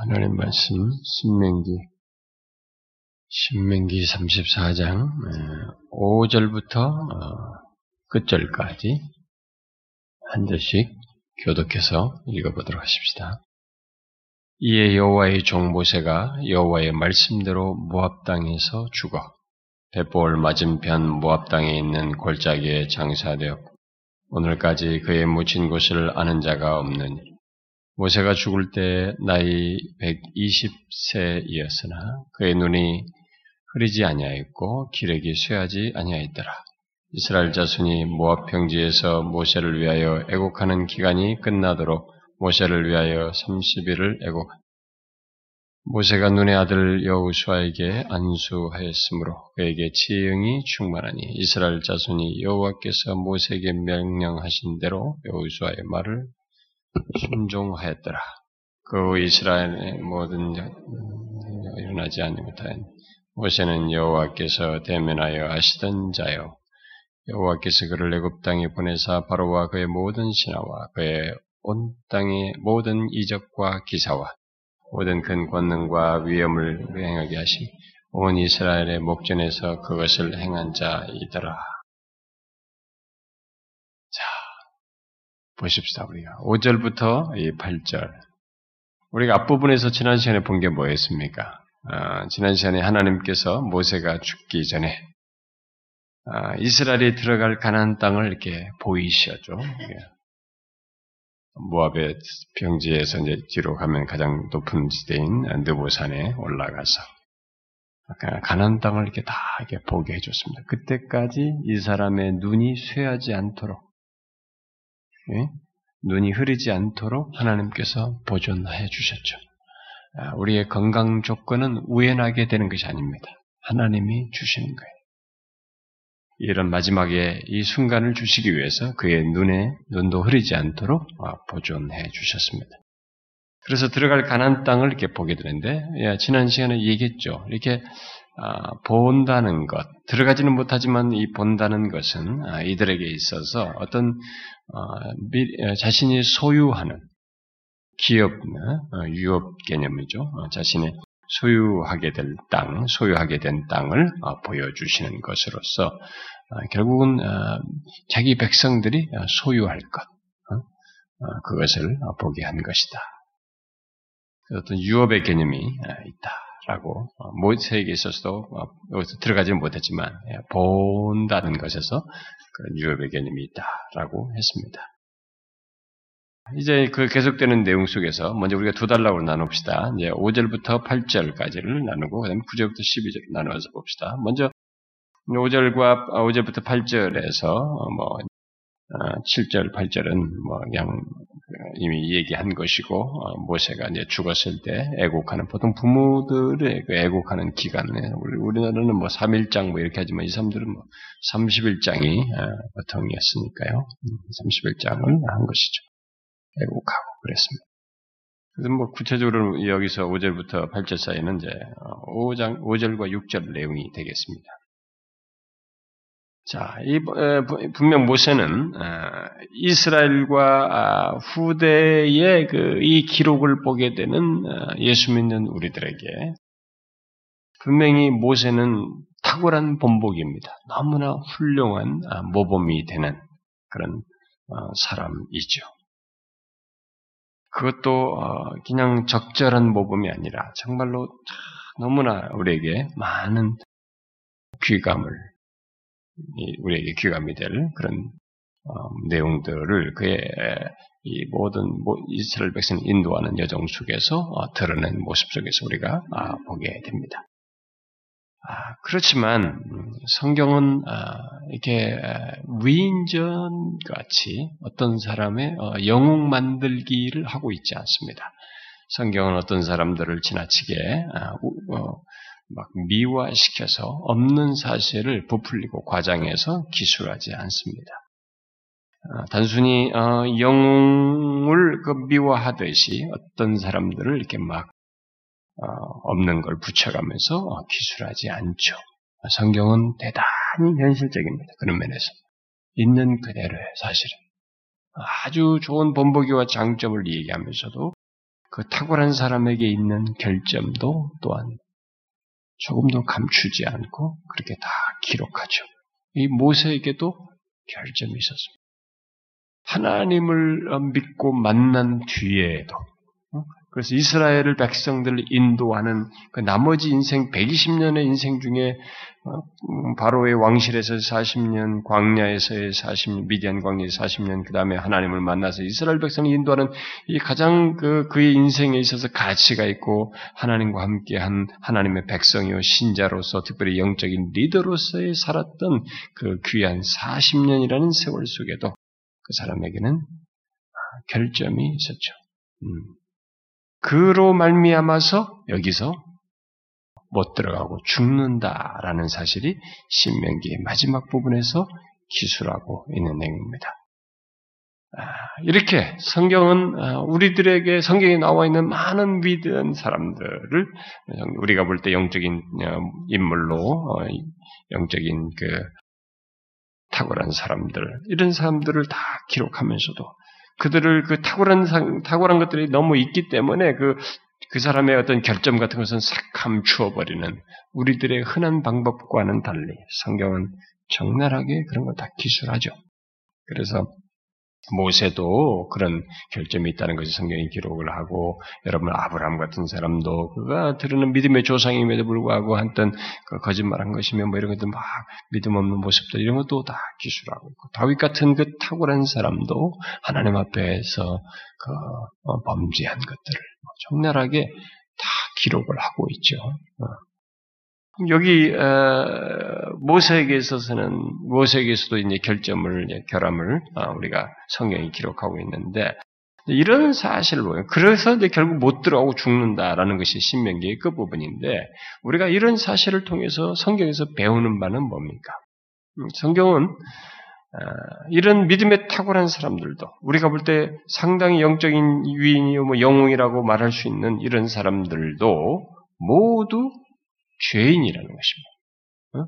하나님 말씀 신명기 신명기 34장 5절부터 끝절까지 한 절씩 교독해서 읽어보도록 하십시다. 이에 여호와의 종 모세가 여호와의 말씀대로 모압 땅에서 죽어 벳볼 맞은편 모압 땅에 있는 골짜기에 장사되었고 오늘까지 그의 묻힌 곳을 아는 자가 없느니 모세가 죽을 때 나이 120세이었으나 그의 눈이 흐리지 아니하였고 기력이 쇠하지 아니하였더라. 이스라엘 자손이 모압 평지에서 모세를 위하여 애곡하는 기간이 끝나도록 모세를 위하여 30일을 애곡. 모세가 눈의 아들 여우수아에게 안수하였으므로 그에게 지혜응이 충만하니 이스라엘 자손이 여호와께서 모세에게 명령하신 대로 여우수아의 말을 순종하였더라. 그 이스라엘의 모든 일어나지 않는 못하였 모세는 여호와께서 대면하여 아시던 자요. 여호와께서 그를 애굽 땅에 보내사 바로와 그의 모든 신하와 그의 온 땅의 모든 이적과 기사와 모든 큰 권능과 위엄을 행하게 하시 온 이스라엘의 목전에서 그것을 행한 자이더라. 보십시다, 우리가. 5절부터 이 8절. 우리가 앞부분에서 지난 시간에 본 게 뭐였습니까? 아, 지난 시간에 하나님께서 모세가 죽기 전에 아, 이스라엘이 들어갈 가나안 땅을 이렇게 보이시죠. 모압의 평지에서 이제 뒤로 가면 가장 높은 지대인 느보산에 올라가서 가나안 땅을 이렇게 다 이렇게 보게 해줬습니다. 그때까지 이 사람의 눈이 쇠하지 않도록 예? 눈이 흐리지 않도록 하나님께서 보존해 주셨죠. 아, 우리의 건강 조건은 우연하게 되는 것이 아닙니다. 하나님이 주시는 거예요. 이런 마지막에 이 순간을 주시기 위해서 그의 눈에 눈도 흐리지 않도록 아, 보존해 주셨습니다. 그래서 들어갈 가난 땅을 이렇게 보게 되는데 예, 지난 시간에 얘기했죠. 이렇게 아, 본다는 것 들어가지는 못하지만 이 본다는 것은 이들에게 있어서 어떤 자신이 소유하는 기업, 어, 유업 개념이죠. 자신의 소유하게 될 땅, 소유하게 된 땅을 보여주시는 것으로서 결국은 자기 백성들이 소유할 것, 그것을 보게 한 것이다. 어떤 유업의 개념이 있다라고 모세에게 있어서도 여기서 들어가지 못했지만 본다는 것에서 그런 개념이 있다라고 했습니다. 이제 그 계속되는 내용 속에서 먼저 우리가 두 달락으로 나눕시다. 이제 5절부터 8절까지를 나누고 그다음에 9절부터 12절 나누어서 봅시다. 먼저 5절과 5절부터 8절에서 뭐 7절, 8절은 뭐 그냥 이미 얘기한 것이고 어, 모세가 이제 죽었을 때 애곡하는 보통 부모들의 그 애곡하는 기간에 우리 우리나라는 뭐 3일장 뭐 이렇게 하지만 이 사람들은 뭐 30일장이 어, 보통이었으니까요. 30일장을 한 것이죠. 애곡하고 그랬습니다. 그래서 뭐 구체적으로 여기서 5절부터 8절 사이는 이제 5장 어, 5절과 6절 내용이 되겠습니다. 자, 이, 분명 모세는 이스라엘과 아, 후대의 그 이 기록을 보게 되는 어, 예수 믿는 우리들에게 분명히 모세는 탁월한 본복입니다. 너무나 훌륭한 아, 모범이 되는 그런 어, 사람이죠. 그것도 어, 그냥 적절한 모범이 아니라 정말로 너무나 우리에게 많은 귀감을 우리에게 귀감이 될 그런 어, 내용들을 그의 이 모든 이스라엘 백성 인도하는 여정 속에서 어, 드러낸 모습 속에서 우리가 아, 보게 됩니다. 아, 그렇지만 음, 성경은 아, 이렇게 위인전 같이 어떤 사람의 어, 영웅 만들기를 하고 있지 않습니다. 성경은 어떤 사람들을 지나치게 막 미화시켜서 없는 사실을 부풀리고 과장해서 기술하지 않습니다. 어, 단순히 어, 영웅을 그 미화하듯이 어떤 사람들을 이렇게 막 어, 없는 걸 붙여가면서 기술하지 않죠. 성경은 대단히 현실적입니다. 그런 면에서 있는 그대로의 사실은 아주 좋은 본보기와 장점을 얘기하면서도 그 탁월한 사람에게 있는 결점도 또한 조금도 감추지 않고 그렇게 다 기록하죠. 이 모세에게도 결점이 있었습니다. 하나님을 믿고 만난 뒤에도 그래서 이스라엘을 백성들을 인도하는 그 나머지 인생 120년의 인생 중에 어, 음, 바로의 왕실에서 40년, 광야에서의 40년, 미디안 광야에 40년, 그 다음에 하나님을 만나서 이스라엘 백성을 인도하는 이 가장 그 그의 인생에 있어서 가치가 있고 하나님과 함께한 하나님의 백성이요 신자로서 특별히 영적인 리더로서의 살았던 그 귀한 40년이라는 세월 속에도 그 사람에게는 결점이 있었죠. 음. 그로 말미암아서 여기서 못 들어가고 죽는다라는 사실이 신명기의 마지막 부분에서 기술하고 있는 내용입니다. 아, 이렇게 성경은 아, 우리들에게 성경에 나와 있는 많은 위대한 사람들을 우리가 볼 때 영적인 어, 인물로 어, 영적인 그 탁월한 사람들 이런 사람들을 다 기록하면서도 그들을 그 탁월한 탁월한 것들이 너무 있기 때문에 그, 그 사람의 어떤 결점 같은 것은 싹 감추어버리는 우리들의 흔한 방법과는 달리 성경은 적나라하게 그런 걸다 기술하죠. 그래서 모세도 그런 결점이 있다는 것을 성경이 기록을 하고 여러분 아브라함 같은 사람도 그가 들으는 믿음의 조상임에도 불구하고 한땐 그 거짓말한 것이며 뭐 이런 것들 막 믿음 없는 모습들 이런 것도 다 기술하고 있고 다윗 같은 그 탁월한 사람도 하나님 앞에서 그 어, 범죄한 것들을 적나라하게 다 기록을 하고 있죠. 어. 여기 모세에게 있어서는 모세에게서도 이제 결점을 결함을 아, 우리가 성경이 기록하고 있는데 이런 사실로 그래서 이제 결국 못 들어가고 죽는다라는 것이 신명기의 끝 부분인데 우리가 이런 사실을 통해서 성경에서 배우는 바는 뭡니까? 음, 성경은 이런 믿음에 탁월한 사람들도 우리가 볼 때 상당히 영적인 위인이요 뭐 영웅이라고 말할 수 있는 이런 사람들도 모두 죄인이라는 것입니다. 어?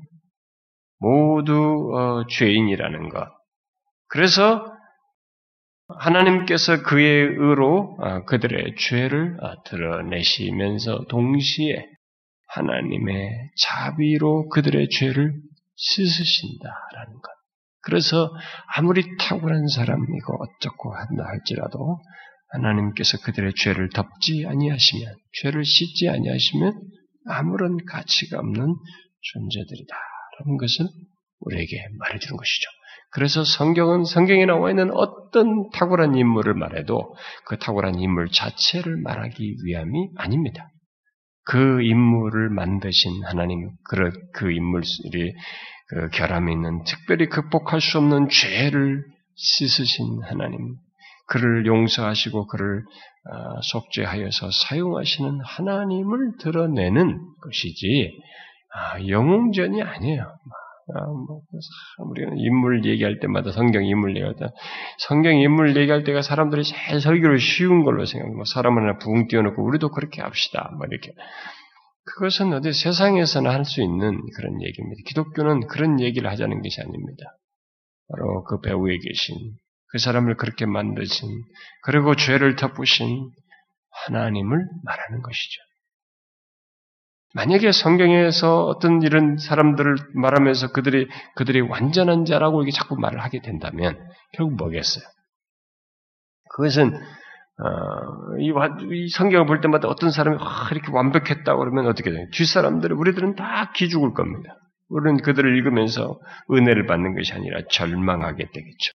모두 어, 죄인이라는 것. 그래서 하나님께서 그의 의로 어, 그들의 죄를 어, 드러내시면서 동시에 하나님의 자비로 그들의 죄를 씻으신다라는 것. 그래서 아무리 탁월한 사람이고 어쩌고 한다 할지라도 하나님께서 그들의 죄를 덮지 아니하시면 죄를 씻지 아니하시면 아무런 가치가 없는 존재들이다라는 것을 우리에게 말해주는 것이죠. 그래서 성경은 성경에 나와 있는 어떤 탁월한 인물을 말해도 그 탁월한 인물 자체를 말하기 위함이 아닙니다. 그 인물을 만드신 하나님, 그, 그 인물이 그 결함이 있는 특별히 극복할 수 없는 죄를 씻으신 하나님, 그를 용서하시고 그를 어, 속죄하여서 사용하시는 하나님을 드러내는 것이지 아, 영웅전이 아니에요. 아, 뭐, 우리는 인물 얘기할 때마다 성경 인물 얘기할 때 성경 인물 얘기할 때가 사람들이 제일 설교를 쉬운 걸로 생각해요. 뭐 사람 하나 붕 띄워놓고 우리도 그렇게 합시다. 뭐 이렇게 그것은 어디 세상에서는 할수 있는 그런 얘기입니다. 기독교는 그런 얘기를 하자는 것이 아닙니다. 바로 그 배후에 계신 그 사람을 그렇게 만드신, 그리고 죄를 덮으신 하나님을 말하는 것이죠. 만약에 성경에서 어떤 이런 사람들을 말하면서 그들이, 그들이 완전한 자라고 이게 자꾸 말을 하게 된다면, 결국 뭐겠어요? 그것은, 어, 이, 이, 성경을 볼 때마다 어떤 사람이 아, 이렇게 완벽했다고 그러면 어떻게 돼요? 뒷사람들, 우리들은 다 기죽을 겁니다. 우리는 그들을 읽으면서 은혜를 받는 것이 아니라 절망하게 되겠죠.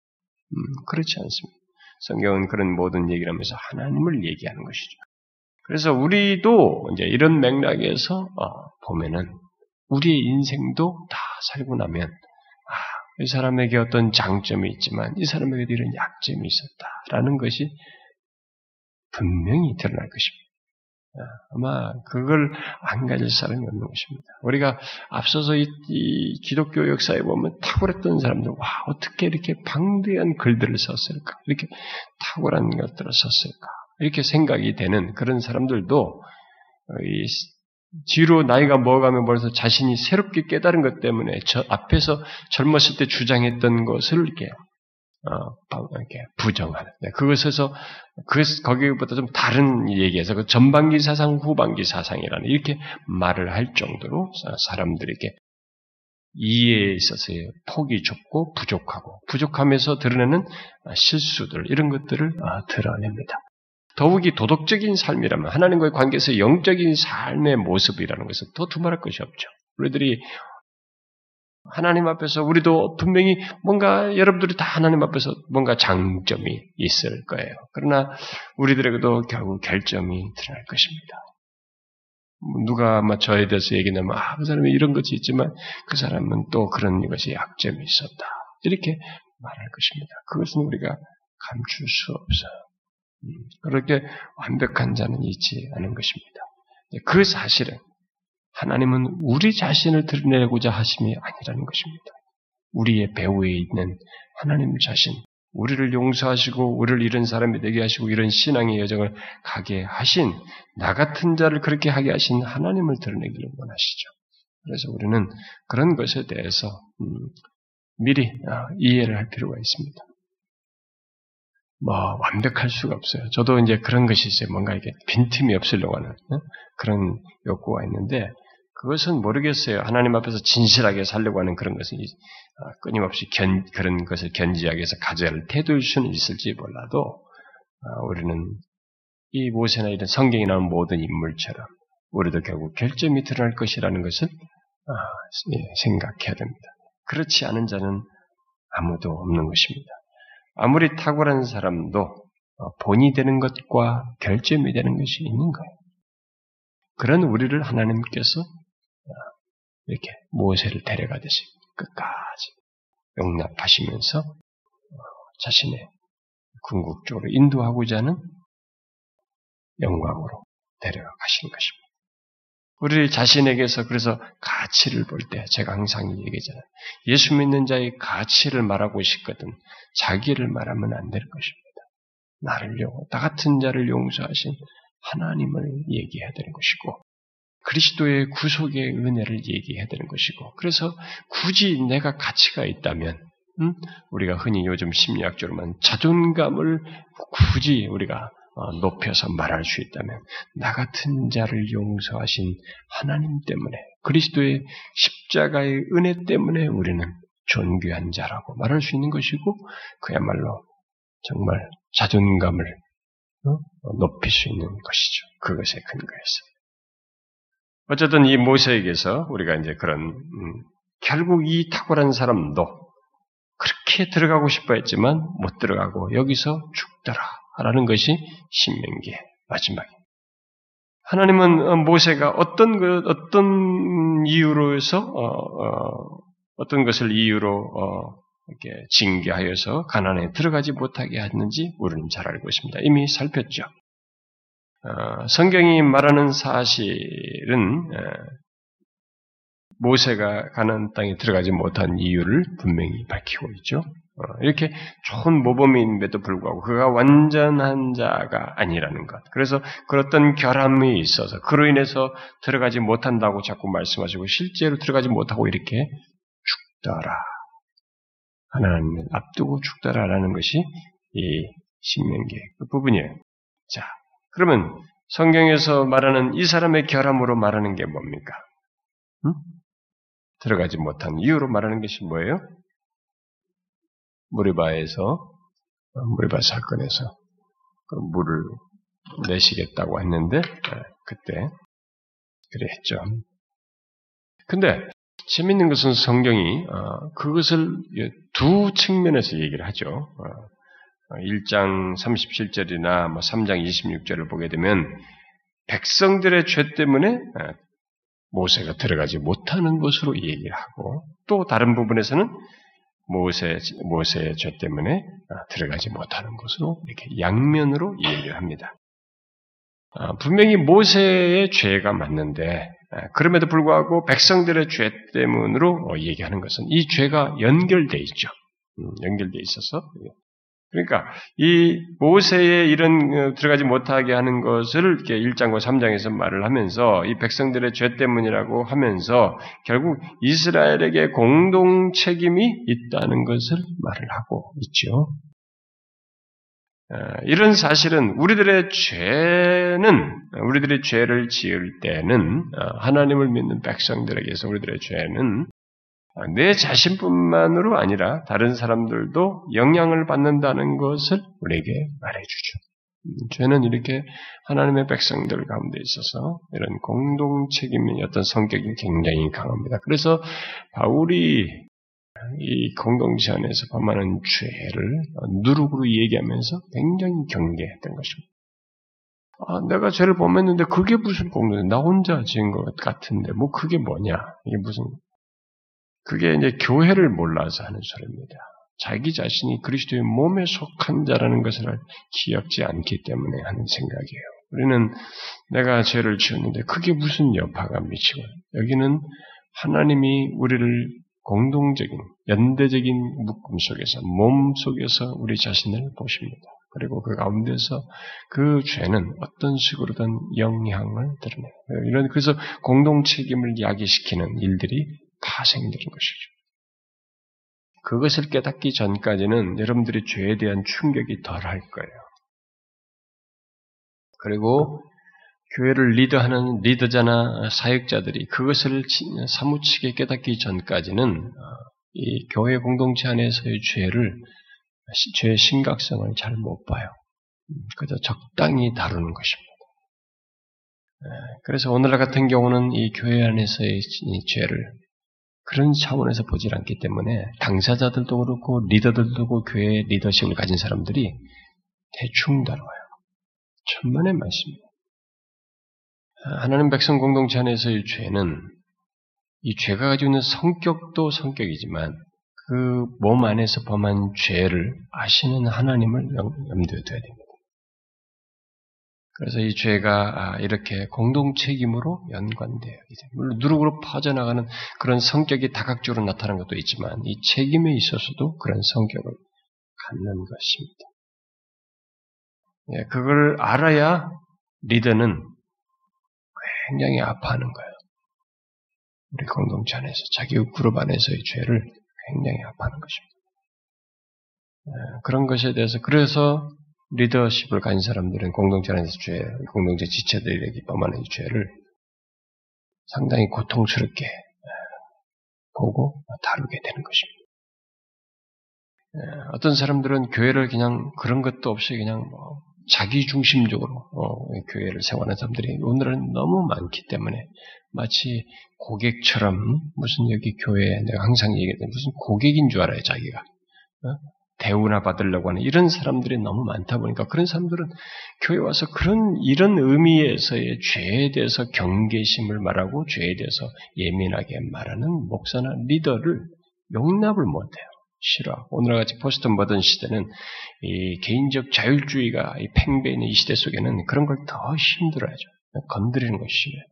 음, 그렇지 않습니다. 성경은 그런 모든 얘기를 하면서 하나님을 얘기하는 것이죠. 그래서 우리도 이제 이런 맥락에서 어, 보면은 우리의 인생도 다 살고 나면 아, 이 사람에게 어떤 장점이 있지만 이 사람에게도 이런 약점이 있었다라는 것이 분명히 드러날 것입니다. 아마 그걸 안 가질 사람이 없는 것입니다. 우리가 앞서서 이, 이 기독교 역사에 보면 탁월했던 사람들, 와, 어떻게 이렇게 방대한 글들을 썼을까? 이렇게 탁월한 것들을 썼을까? 이렇게 생각이 되는 그런 사람들도 이 뒤로 나이가 먹어가면 벌써 자신이 새롭게 깨달은 것 때문에 저 앞에서 젊었을 때 주장했던 것을 이렇게 어, 이렇게 부정하는. 네, 그것에서, 그, 거기보다 좀 다른 얘기에서 그 전반기 사상, 후반기 사상이라는 이렇게 말을 할 정도로 사람들에게 이해에 있어서의 폭이 좁고 부족하고, 부족함에서 드러내는 실수들, 이런 것들을 어, 드러냅니다. 더욱이 도덕적인 삶이라면 하나님과의 관계에서 영적인 삶의 모습이라는 것은 더 두말할 것이 없죠. 우리들이 하나님 앞에서 우리도 분명히 뭔가 여러분들이 다 하나님 앞에서 뭔가 장점이 있을 거예요. 그러나 우리들에게도 결국 결점이 드러날 것입니다. 누가 아마 저에 대해서 얘기하면 아, 그 사람이 이런 것이 있지만 그 사람은 또 그런 것이 약점이 있었다. 이렇게 말할 것입니다. 그것은 우리가 감출 수 없어요. 음, 그렇게 완벽한 자는 있지 않은 것입니다. 그 사실은 하나님은 우리 자신을 드러내고자 하심이 아니라는 것입니다. 우리의 배후에 있는 하나님 자신, 우리를 용서하시고 우리를 이런 사람이 되게 하시고 이런 신앙의 여정을 가게 하신 나 같은 자를 그렇게 하게 하신 하나님을 드러내기를 원하시죠. 그래서 우리는 그런 것에 대해서 음, 미리 아, 이해를 할 필요가 있습니다. 뭐 완벽할 수가 없어요. 저도 이제 그런 것이 있어요. 뭔가 이게 빈틈이 없으려고 하는 그런 욕구가 있는데 그것은 모르겠어요. 하나님 앞에서 진실하게 살려고 하는 그런 것은 어, 끊임없이 견, 그런 것을 견지하기 위해서 가져야 할 태도일 수는 있을지 몰라도 어, 우리는 이 모세나 이런 성경에 나온 모든 인물처럼 우리도 결국 결점이 드러날 것이라는 것을 어, 예, 생각해야 됩니다. 그렇지 않은 자는 아무도 없는 것입니다. 아무리 탁월한 사람도 본이 되는 것과 결점이 되는 것이 있는 거예요. 그런 우리를 하나님께서 이렇게 모세를 데려가듯이 끝까지 용납하시면서 어, 자신의 궁극적으로 인도하고자 하는 영광으로 데려가시는 것입니다. 우리 자신에게서 그래서 가치를 볼 때 제가 항상 얘기하잖아요. 예수 믿는 자의 가치를 말하고 싶거든 자기를 말하면 안 될 것입니다. 나를 용, 나 같은 자를 용서하신 하나님을 얘기해야 되는 것이고 그리스도의 구속의 은혜를 얘기해야 되는 것이고, 그래서 굳이 내가 가치가 있다면, 음? 우리가 흔히 요즘 심리학적으로만 자존감을 굳이 우리가 어, 높여서 말할 수 있다면, 나 같은 자를 용서하신 하나님 때문에, 그리스도의 십자가의 은혜 때문에 우리는 존귀한 자라고 말할 수 있는 것이고, 그야말로 정말 자존감을 어? 높일 수 있는 것이죠. 그것에 근거해서. 어쨌든 이 모세에게서 우리가 이제 그런 음, 결국 이 탁월한 사람도 그렇게 들어가고 싶어 했지만 못 들어가고 여기서 죽더라라는 것이 신명기의 마지막입니다. 하나님은 어, 모세가 어떤 그 어떤 이유로해서 어, 어, 떤 것을 이유로 어, 이렇게 징계하여서 가난에 들어가지 못하게 했는지 우리는 잘 알고 있습니다. 이미 살폈죠. 어, 성경이 말하는 사실은 모세가 가나안 땅에 들어가지 못한 이유를 분명히 밝히고 있죠. 어, 이렇게 좋은 모범인데도 불구하고 그가 완전한 자가 아니라는 것. 그래서 그런 결함이 있어서 그로 인해서 들어가지 못한다고 자꾸 말씀하시고 실제로 들어가지 못하고 이렇게 죽더라. 하나님을 앞두고 죽더라라는 것이 이 신명기 그 부분이에요. 자, 그러면 성경에서 말하는 이 사람의 결함으로 말하는 게 뭡니까? 응? 들어가지 못한 이유로 말하는 것이 뭐예요? 무리바에서 어, 무리바 사건에서 그 물을 내시겠다고 했는데 어, 그때 그랬죠. 근데 재밌는 것은 성경이 어, 그것을 두 측면에서 얘기를 하죠. 1장 37절이나 뭐 3장 26절을 보게 되면 백성들의 죄 때문에 아, 모세가 들어가지 못하는 것으로 얘기를 하고 또 다른 부분에서는 모세, 모세의 죄 때문에 아, 들어가지 못하는 것으로 이렇게 양면으로 얘기를 합니다. 아, 분명히 모세의 죄가 맞는데 그럼에도 불구하고 백성들의 죄 때문으로 어, 얘기하는 것은 이 죄가 연결돼 있죠. 음, 연결돼 있어서 그러니까 이 모세의 이런 어, 들어가지 못하게 하는 것을 이렇게 1장과 3장에서 말을 하면서 이 백성들의 죄 때문이라고 하면서 결국 이스라엘에게 공동 책임이 있다는 것을 말을 하고 있죠. 어, 이런 사실은 우리들의 죄는 우리들의 죄를 지을 때는 어, 하나님을 믿는 백성들에게서 우리들의 죄는 내 자신뿐만으로 아니라 다른 사람들도 영향을 받는다는 것을 우리에게 말해주죠. 음, 죄는 이렇게 하나님의 백성들 가운데 있어서 이런 공동 책임의 어떤 성격이 굉장히 강합니다. 그래서 바울이 이 공동체 안에서 범하는 죄를 누룩으로 얘기하면서 굉장히 경계했던 것입니다. 아, 내가 죄를 범했는데 그게 무슨 공동체? 나 혼자 지은 것 같은데 뭐 그게 뭐냐? 이게 무슨 그게 이제 교회를 몰라서 하는 소리입니다. 자기 자신이 그리스도의 몸에 속한 자라는 것을 기억지 않기 때문에 하는 생각이에요. 우리는 내가 죄를 지었는데 그게 무슨 여파가 미치고 여기는 하나님이 우리를 공동적인 연대적인 묶음 속에서 몸 속에서 우리 자신을 보십니다. 그리고 그 가운데서 그 죄는 어떤 식으로든 영향을 드러내요. 이런 그래서 공동 책임을 야기시키는 일들이 파생되는 것이죠. 그것을 깨닫기 전까지는 여러분들이 죄에 대한 충격이 덜할 거예요. 그리고 교회를 리더하는 리더자나 사역자들이 그것을 사무치게 깨닫기 전까지는 어, 이 교회 공동체 안에서의 죄를 죄의 심각성을 잘 못 봐요. 음, 그저 적당히 다루는 것입니다. 그래서 오늘날 같은 경우는 이 교회 안에서의 죄를 그런 차원에서 보질 않기 때문에 당사자들도 그렇고 리더들도 그렇고 교회 리더십을 가진 사람들이 대충 다뤄요. 천만의 말씀입니다. 하나님 백성 공동체 안에서의 죄는 이 죄가 가지고 있는 성격도 성격이지만 그 몸 안에서 범한 죄를 아시는 하나님을 염두에 둬야 됩니다. 그래서 이 죄가 아, 이렇게 공동 책임으로 연관돼요. 물론 누룩으로 퍼져나가는 그런 성격이 다각적으로 나타나는 것도 있지만 이 책임에 있어서도 그런 성격을 갖는 것입니다. 예, 그걸 알아야 리더는 굉장히 아파하는 거예요. 우리 공동체 안에서 자기 그룹 안에서의 죄를 굉장히 아파하는 것입니다. 예, 그런 것에 대해서 그래서 리더십을 가진 사람들은 공동체 안에서 죄, 공동체 지체들에게 범하는 죄를 상당히 고통스럽게 보고 다루게 되는 것입니다. 어떤 사람들은 교회를 그냥 그런 것도 없이 그냥 뭐 자기 중심적으로 어, 교회를 생활하는 사람들이 오늘은 너무 많기 때문에 마치 고객처럼 무슨 여기 교회에 내가 항상 얘기했던 무슨 고객인 줄 알아요 자기가 어? 대우나 받으려고 하는 이런 사람들이 너무 많다 보니까 그런 사람들은 교회 와서 그런 이런 의미에서의 죄에 대해서 경계심을 말하고 죄에 대해서 예민하게 말하는 목사나 리더를 용납을 못해요. 싫어. 오늘같이 포스트 모던 시대는 이 개인적 자율주의가 이 팽배해 있는 이 시대 속에는 그런 걸 더 힘들어하죠. 건드리는 것이 심해요.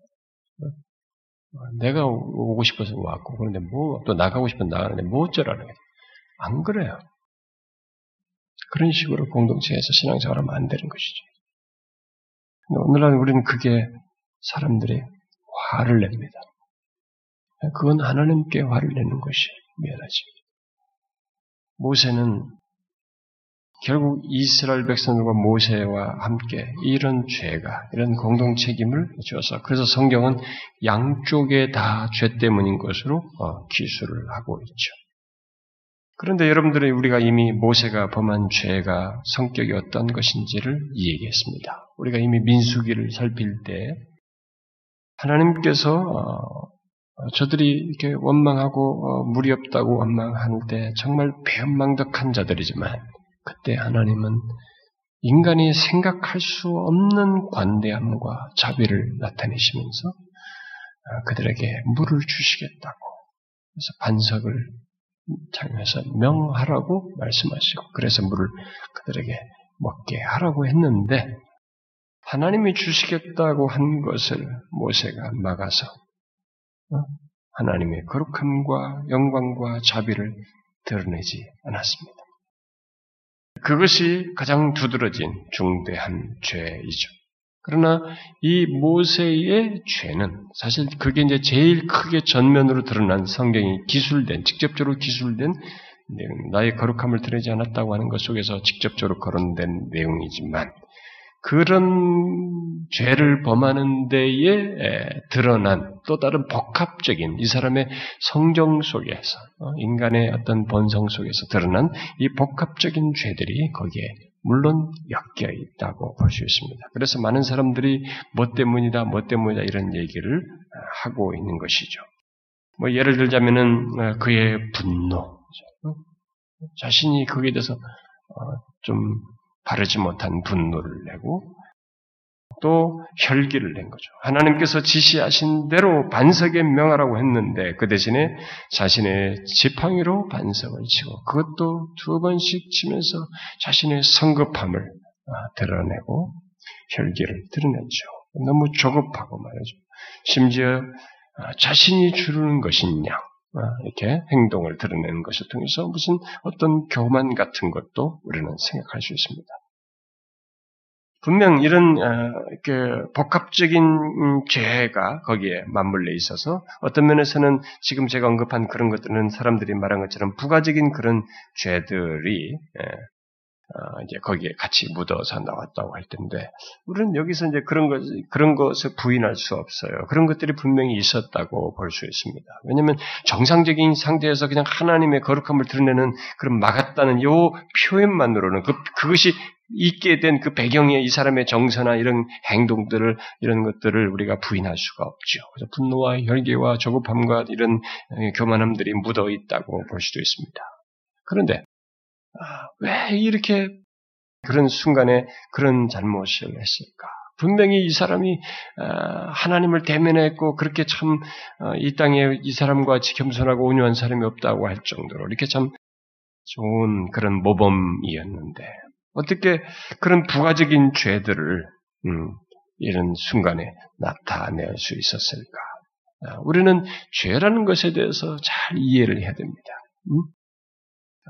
내가 오고 싶어서 왔고 그런데 뭐 또 나가고 싶으면 나가는데 뭐 어쩌라는 거예요. 안 그래요. 그런 식으로 공동체에서 신앙생활하면 안 되는 것이죠. 오늘날 우리는 그게 사람들의 화를 냅니다. 그건 하나님께 화를 내는 것이 미안하지. 모세는 결국 이스라엘 백성들과 모세와 함께 이런 죄가, 이런 공동 책임을 주어서, 그래서 성경은 양쪽에 다 죄 때문인 것으로 어, 기술을 하고 있죠. 그런데 여러분들이 우리가 이미 모세가 범한 죄가 성격이 어떤 것인지를 얘기했습니다. 우리가 이미 민수기를 살필 때 하나님께서 어, 저들이 이렇게 원망하고 어, 무리 없다고 원망할 때 정말 배은망덕한 자들이지만 그때 하나님은 인간이 생각할 수 없는 관대함과 자비를 나타내시면서 어, 그들에게 물을 주시겠다고 그래서 반석을 장에서 명하라고 말씀하시고 그래서 물을 그들에게 먹게 하라고 했는데 하나님이 주시겠다고 한 것을 모세가 막아서 어? 하나님의 거룩함과 영광과 자비를 드러내지 않았습니다. 그것이 가장 두드러진 중대한 죄이죠. 그러나 이 모세의 죄는 사실 그게 이제 제일 크게 전면으로 드러난 성경이 기술된, 직접적으로 기술된 나의 거룩함을 드리지 않았다고 하는 것 속에서 직접적으로 거론된 내용이지만 그런 죄를 범하는 데에 드러난 또 다른 복합적인 이 사람의 성정 속에서 어, 인간의 어떤 본성 속에서 드러난 이 복합적인 죄들이 거기에 물론 엮여 있다고 볼 수 있습니다. 그래서 많은 사람들이 뭐 때문이다, 뭐 때문이다 이런 얘기를 하고 있는 것이죠. 뭐 예를 들자면은 어, 그의 분노, 어? 자신이 거기에 대해서 좀 바르지 못한 분노를 내고 또 혈기를 낸 거죠. 하나님께서 지시하신 대로 반석에 명하라고 했는데 그 대신에 자신의 지팡이로 반석을 치고 그것도 두 번씩 치면서 자신의 성급함을 아, 드러내고 혈기를 드러냈죠. 너무 조급하고 말이죠. 심지어 아, 자신이 주르는 것이냐 아, 이렇게 행동을 드러내는 것을 통해서 무슨 어떤 교만 같은 것도 우리는 생각할 수 있습니다. 분명 이런 어, 그 복합적인 음, 죄가 거기에 맞물려 있어서 어떤 면에서는 지금 제가 언급한 그런 것들은 사람들이 말한 것처럼 부가적인 그런 죄들이 예, 어, 이제 거기에 같이 묻어서 나왔다고 할 텐데 우리는 여기서 이제 그런 것 그런 것을 부인할 수 없어요. 그런 것들이 분명히 있었다고 볼 수 있습니다. 왜냐하면 정상적인 상태에서 그냥 하나님의 거룩함을 드러내는 그런 막았다는 요 표현만으로는 그 그것이 있게 된 그 배경에 이 사람의 정서나 이런 행동들을 이런 것들을 우리가 부인할 수가 없죠. 그래서 분노와 혈기와 조급함과 이런 교만함들이 묻어 있다고 볼 수도 있습니다. 그런데 아, 왜 이렇게 그런 순간에 그런 잘못을 했을까? 분명히 이 사람이 아, 하나님을 대면했고 그렇게 참이 어, 땅에 이 사람과 겸손하고 온유한 사람이 없다고 할 정도로 이렇게 참 좋은 그런 모범이었는데 어떻게 그런 부가적인 죄들을 음, 이런 순간에 나타낼 수 있었을까? 아, 우리는 죄라는 것에 대해서 잘 이해를 해야 됩니다. 음?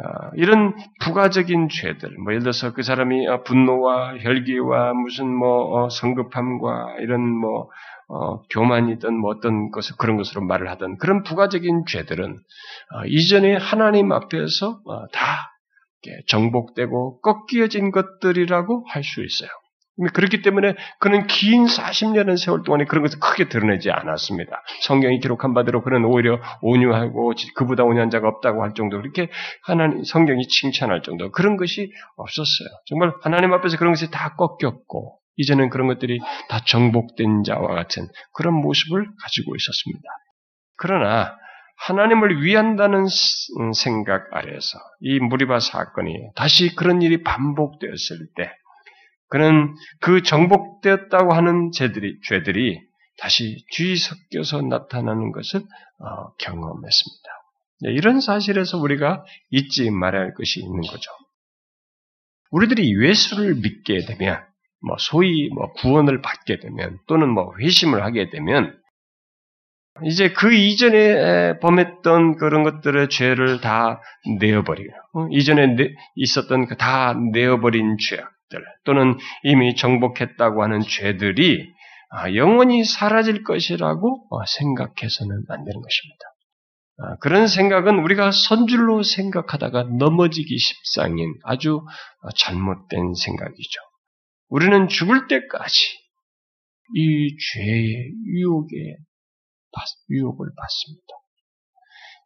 아, 이런 부가적인 죄들, 뭐 예를 들어서 그 사람이 어, 분노와 혈기와 무슨 뭐 어, 성급함과 이런 뭐 어, 교만이든 뭐 어떤 것을 그런 것으로 말을 하던 그런 부가적인 죄들은 어, 이전에 하나님 앞에서 어, 다 정복되고 꺾여진 것들이라고 할 수 있어요. 그렇기 때문에 그는 긴 40년의 세월 동안에 그런 것을 크게 드러내지 않았습니다. 성경이 기록한 바대로 그는 오히려 온유하고 그보다 온유한 자가 없다고 할 정도로 그렇게 하나님 성경이 칭찬할 정도 그런 것이 없었어요. 정말 하나님 앞에서 그런 것이 다 꺾였고 이제는 그런 것들이 다 정복된 자와 같은 그런 모습을 가지고 있었습니다. 그러나 하나님을 위한다는 음, 생각 아래에서 이 무리바 사건이 다시 그런 일이 반복되었을 때 그는 그 정복되었다고 하는 죄들이, 죄들이 다시 뒤섞여서 나타나는 것을 어, 경험했습니다. 네, 이런 사실에서 우리가 잊지 말아야 할 것이 있는 거죠. 우리들이 예수를 믿게 되면, 뭐 소위 뭐 구원을 받게 되면, 또는 뭐 회심을 하게 되면, 이제 그 이전에 범했던 그런 것들의 죄를 다 내어버리고, 어? 이전에 있었던 그다 내어버린 죄악들, 또는 이미 정복했다고 하는 죄들이 아, 영원히 사라질 것이라고 어, 생각해서는 안 되는 것입니다. 아, 그런 생각은 우리가 선줄로 생각하다가 넘어지기 십상인 아주 어, 잘못된 생각이죠. 우리는 죽을 때까지 이 죄의 유혹에 유혹을 받습니다.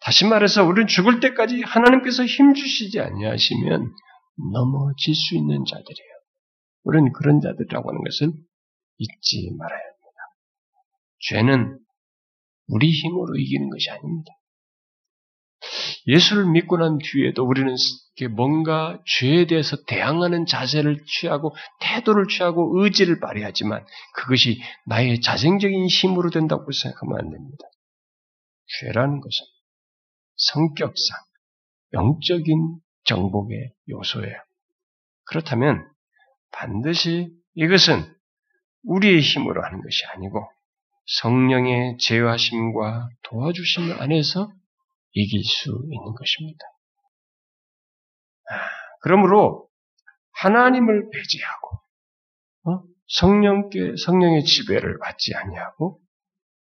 다시 말해서 우리는 죽을 때까지 하나님께서 힘주시지 아니하시면 넘어질 수 있는 자들이에요. 우리는 그런 자들이라고 하는 것을 잊지 말아야 합니다. 죄는 우리 힘으로 이기는 것이 아닙니다. 예수를 믿고 난 뒤에도 우리는 뭔가 죄에 대해서 대항하는 자세를 취하고 태도를 취하고 의지를 발휘하지만 그것이 나의 자생적인 힘으로 된다고 생각하면 안 됩니다. 죄라는 것은 성격상 영적인 정복의 요소예요. 그렇다면 반드시 이것은 우리의 힘으로 하는 것이 아니고 성령의 제어하심과 도와주심 안에서 이길 수 있는 것입니다. 아, 그러므로 하나님을 배제하고 어? 성령께 성령의 지배를 받지 아니하고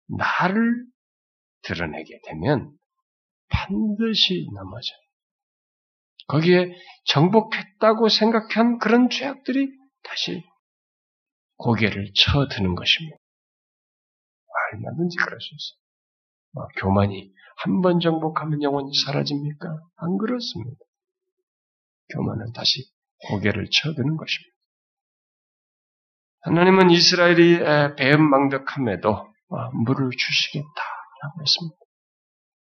나를 드러내게 되면 반드시 넘어져. 거기에 정복했다고 생각한 그런 죄악들이 다시 고개를 쳐드는 것입니다. 얼마든지 그럴 수 있어요. 뭐, 교만이 한 번 정복하면 영원히 사라집니까? 안 그렇습니다. 교만은 다시 고개를 쳐드는 것입니다. 하나님은 이스라엘이 배은망덕함에도 어, 물을 주시겠다라고 했습니다.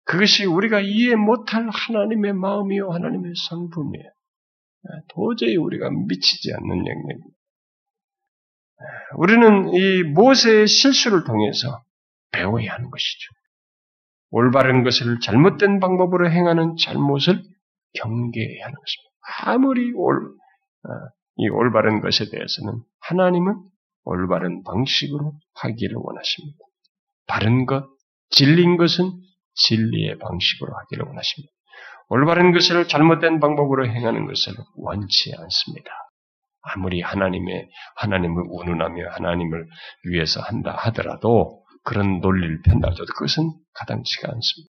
그것이 우리가 이해 못할 하나님의 마음이요 하나님의 성품이에요. 도저히 우리가 미치지 않는 영역입니다. 우리는 이 모세의 실수를 통해서 배워야 하는 것이죠. 올바른 것을 잘못된 방법으로 행하는 잘못을 경계해야 하는 것입니다. 아무리 올, 어, 이 올바른 것에 대해서는 하나님은 올바른 방식으로 하기를 원하십니다. 바른 것, 진리인 것은 진리의 방식으로 하기를 원하십니다. 올바른 것을 잘못된 방법으로 행하는 것을 원치 않습니다. 아무리 하나님의 하나님을 운운하며 하나님을 위해서 한다 하더라도 그런 논리를 하더라도 그것은 가당치가 않습니다.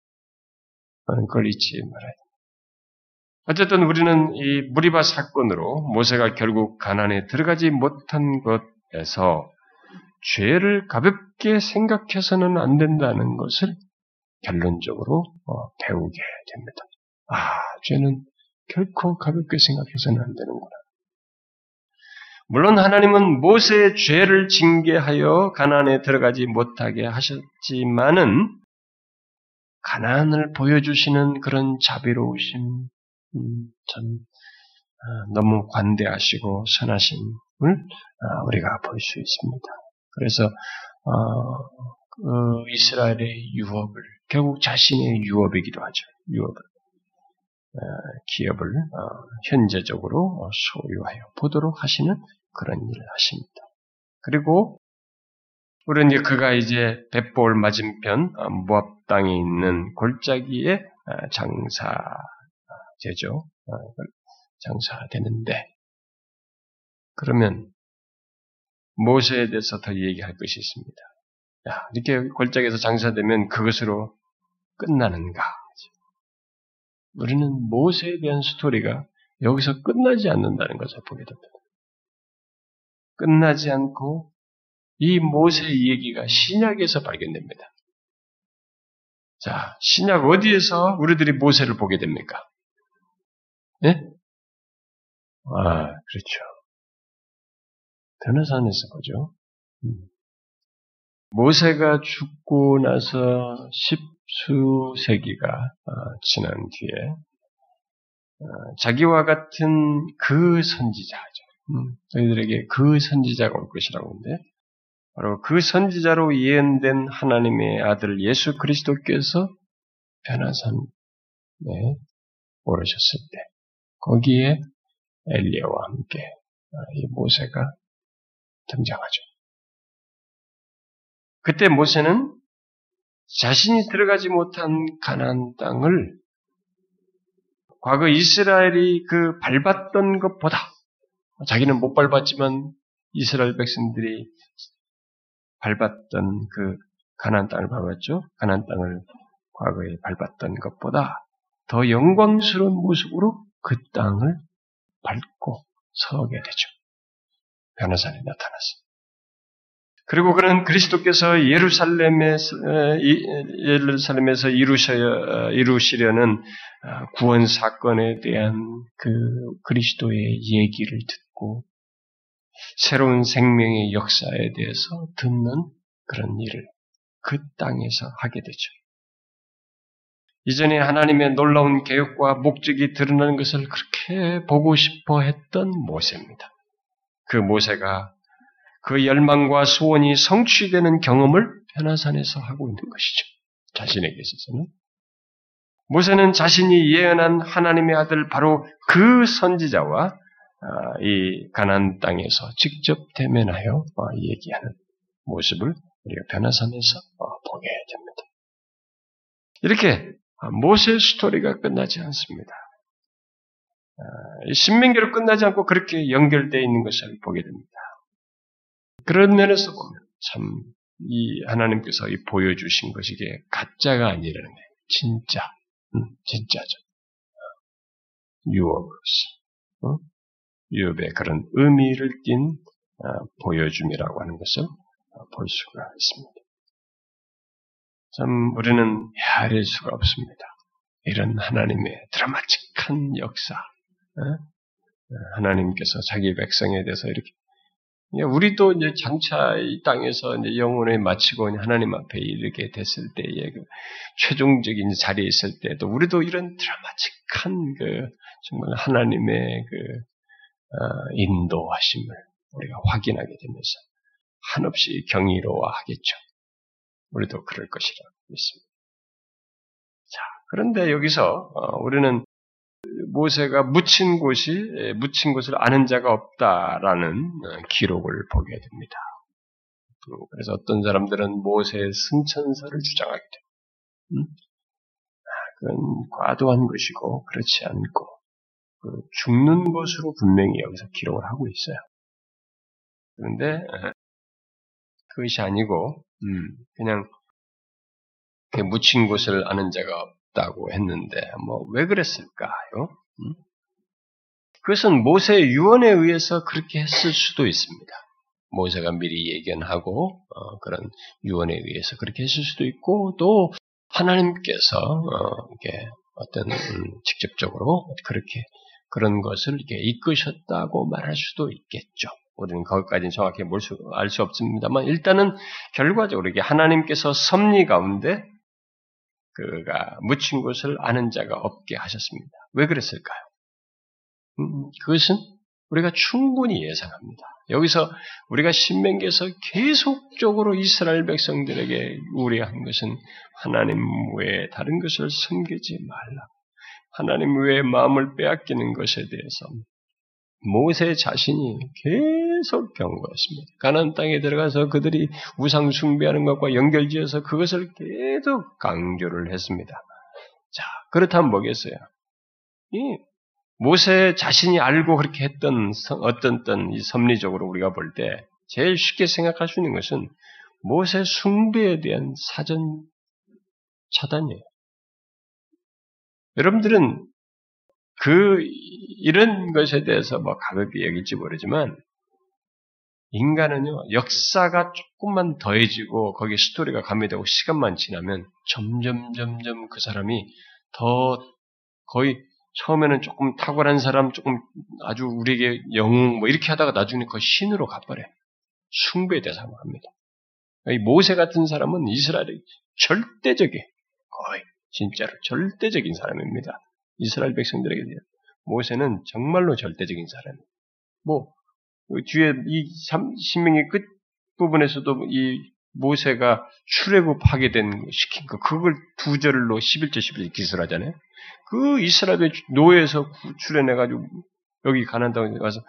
그걸 잊지 말아야 됩니다. 어쨌든 우리는 이 무리바 사건으로 모세가 결국 가난에 들어가지 못한 것에서 죄를 가볍게 생각해서는 안 된다는 것을 결론적으로 어, 배우게 됩니다. 아, 죄는 결코 가볍게 생각해서는 안 되는구나. 물론 하나님은 모세의 죄를 징계하여 가난에 들어가지 못하게 하셨지만은 가난을 보여주시는 그런 자비로우심, 음, 참 아, 너무 관대하시고 선하심을 아, 우리가 볼 수 있습니다. 그래서 어, 그 이스라엘의 유업을 결국 자신의 유업이기도 하죠. 유업을 어, 기업을 어, 현재적으로 소유하여 보도록 하시는 그런 일을 하십니다. 그리고 우리는 이제 그가 이제 벳볼 맞은편 모압 땅에 있는 골짜기에 장사제죠. 장사되는데 그러면 모세에 대해서 더 얘기할 것이 있습니다. 야, 이렇게 골짜기에서 장사되면 그것으로 끝나는가? 우리는 모세에 대한 스토리가 여기서 끝나지 않는다는 것을 보게 됩니다. 끝나지 않고 이 모세의 얘기가 신약에서 발견됩니다. 자, 신약 어디에서 우리들이 모세를 보게 됩니까? 예? 아, 그렇죠. 변호산에서 보죠. 음. 모세가 죽고 나서 십수세기가 어, 지난 뒤에 어, 자기와 같은 그 선지자죠. 음, 저희들에게 그 선지자가 올 것이라고 하는데 바로 그 선지자로 예언된 하나님의 아들 예수 그리스도께서 변화산에 오르셨을 때 거기에 엘리야와 함께 어, 이 모세가 등장하죠. 그때 모세는 자신이 들어가지 못한 가나안 땅을 과거 이스라엘이 그 밟았던 것보다 자기는 못 밟았지만 이스라엘 백성들이 밟았던 그 가나안 땅을 밟았죠. 가나안 땅을 과거에 밟았던 것보다 더 영광스러운 모습으로 그 땅을 밟고 서게 되죠. 변호사에 나타났습니다. 그리고 그는 그리스도께서 예루살렘에서, 예루살렘에서 이루셔야, 어, 이루시려는 어, 구원 사건에 대한 그 그리스도의 얘기를 듣 고 새로운 생명의 역사에 대해서 듣는 그런 일을 그 땅에서 하게 되죠. 이전에 하나님의 놀라운 계획과 목적이 드러나는 것을 그렇게 보고 싶어 했던 모세입니다. 그 모세가 그 열망과 소원이 성취되는 경험을 변화산에서 하고 있는 것이죠. 자신에게 있어서는. 모세는 자신이 예언한 하나님의 아들 바로 그 선지자와 아, 이 가난 땅에서 직접 대면하여 어, 얘기하는 모습을 우리가 변화산에서 어, 보게 됩니다. 이렇게 모세 스토리가 끝나지 않습니다. 신명기로 끝나지 않고 그렇게 연결되어 있는 것을 보게 됩니다. 그런 면에서 보면 참 이 하나님께서 이 보여주신 것이 게 가짜가 아니라는 거예요. 진짜, 음, 진짜죠. 어? 유업의 그런 의미를 띤 어, 보여줌이라고 하는 것을 어, 볼 수가 있습니다. 참 우리는 헤아릴 수가 없습니다. 이런 하나님의 드라마틱한 역사, 어? 하나님께서 자기 백성에 대해서 이렇게 우리도 이제 장차 이 땅에서 이제 영혼을 마치고 하나님 앞에 이르게 됐을 때에 그 최종적인 자리에 있을 때도 우리도 이런 드라마틱한 그 정말 하나님의 그 어, 인도하심을 우리가 확인하게 되면서 한없이 경이로워하겠죠. 우리도 그럴 것이라 믿습니다. 자, 그런데 여기서 어, 우리는 모세가 묻힌 곳이 묻힌 곳을 아는 자가 없다라는 어, 기록을 보게 됩니다. 음, 그래서 어떤 사람들은 모세의 승천설을 주장하게 됩니다. 음? 아, 그건 과도한 것이고 그렇지 않고 그 죽는 것으로 분명히 여기서 기록을 하고 있어요. 그런데 그것이 아니고 음, 그냥 묻힌 곳을 아는 자가 없다고 했는데 뭐 왜 그랬을까요? 음? 그것은 모세의 유언에 의해서 그렇게 했을 수도 있습니다. 모세가 미리 예견하고 어, 그런 유언에 의해서 그렇게 했을 수도 있고 또 하나님께서 어, 이게 어떤 음, 직접적으로 그렇게 그런 것을 이렇게 이끄셨다고 말할 수도 있겠죠. 우리는 거기까지는 정확히 알 수 없습니다만 일단은 결과적으로 이게 하나님께서 섭리 가운데 그가 묻힌 것을 아는 자가 없게 하셨습니다. 왜 그랬을까요? 음, 그것은 우리가 충분히 예상합니다. 여기서 우리가 신명기에서 계속적으로 이스라엘 백성들에게 우려한 것은 하나님 외에 다른 것을 섬기지 말라. 하나님 외에 마음을 빼앗기는 것에 대해서 모세 자신이 계속 경고했습니다. 가나안 땅에 들어가서 그들이 우상 숭배하는 것과 연결지어서 그것을 계속 강조를 했습니다. 자, 그렇다면 뭐겠어요? 이 모세 자신이 알고 그렇게 했던 어떤 이 섭리적으로 우리가 볼 때 제일 쉽게 생각할 수 있는 것은 모세 숭배에 대한 사전 차단이에요. 여러분들은 그 이런 것에 대해서 뭐 가볍게 여길지 모르지만 인간은요 역사가 조금만 더해지고 거기에 스토리가 가미되고 시간만 지나면 점점 점점 그 사람이 더 거의 처음에는 조금 탁월한 사람, 조금 아주 우리에게 영웅 뭐 이렇게 하다가 나중에 그 신으로 가버려 숭배 대상을 합니다. 이 모세 같은 사람은 이스라엘의 절대적인 거의 진짜로 절대적인 사람입니다. 이스라엘 백성들에게 대한 모세는 정말로 절대적인 사람이에요. 뭐그 뒤에 이 신명의 끝 부분에서도 이 모세가 출애굽하게 된 시킨 거 그걸 두 절로 11절 11절 기술하잖아요. 그 이스라엘의 노예에서 출애해 가지고 여기 가난 땅에 와서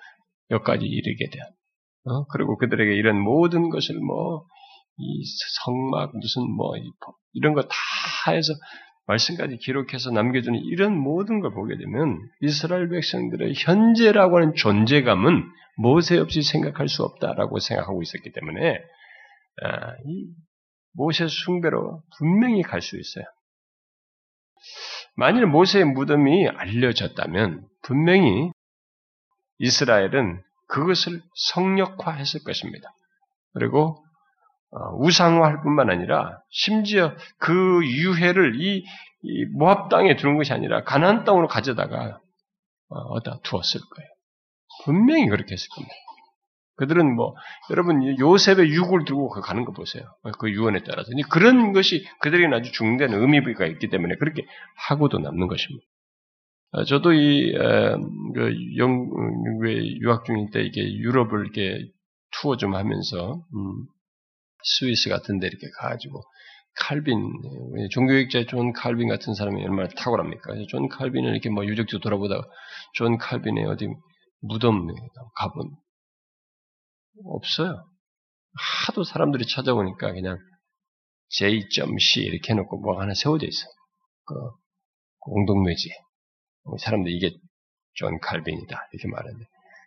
여기까지 이르게 된. 어? 그리고 그들에게 이런 모든 것을 뭐 이 성막 무슨 뭐 이런 거 다 해서 말씀까지 기록해서 남겨주는 이런 모든 걸 보게 되면 이스라엘 백성들의 현재라고 하는 존재감은 모세 없이 생각할 수 없다라고 생각하고 있었기 때문에 아, 이 모세 숭배로 분명히 갈 수 있어요. 만일 모세의 무덤이 알려졌다면 분명히 이스라엘은 그것을 성역화했을 것입니다. 그리고 어, 우상화할 뿐만 아니라 심지어 그 유해를 이, 이 모압 땅에 두는 것이 아니라 가나안 땅으로 가져다가 어, 어디다 두었을 거예요. 분명히 그렇게 했을 겁니다. 그들은 뭐 여러분 요셉의 유골 들고 가는 거 보세요. 그 유언에 따라서 그런 것이 그들에게는 아주 중대한 의미가 있기 때문에 그렇게 하고도 남는 것입니다. 어, 저도 이 그 영국에 유학 중일 때 이게 유럽을 이렇게 투어 좀 하면서 음, 스위스 같은 데 이렇게 가가지고 칼빈, 종교개혁자 존 칼빈 같은 사람이 얼마나 탁월합니까? 존 칼빈을 이렇게 뭐 유적지 돌아보다가 존 칼빈의 어디 무덤 가본 없어요. 하도 사람들이 찾아보니까 그냥 J.C 이렇게 해놓고 뭐 하나 세워져 있어요. 그 공동묘지. 사람들 이게 존 칼빈이다 이렇게 말하는데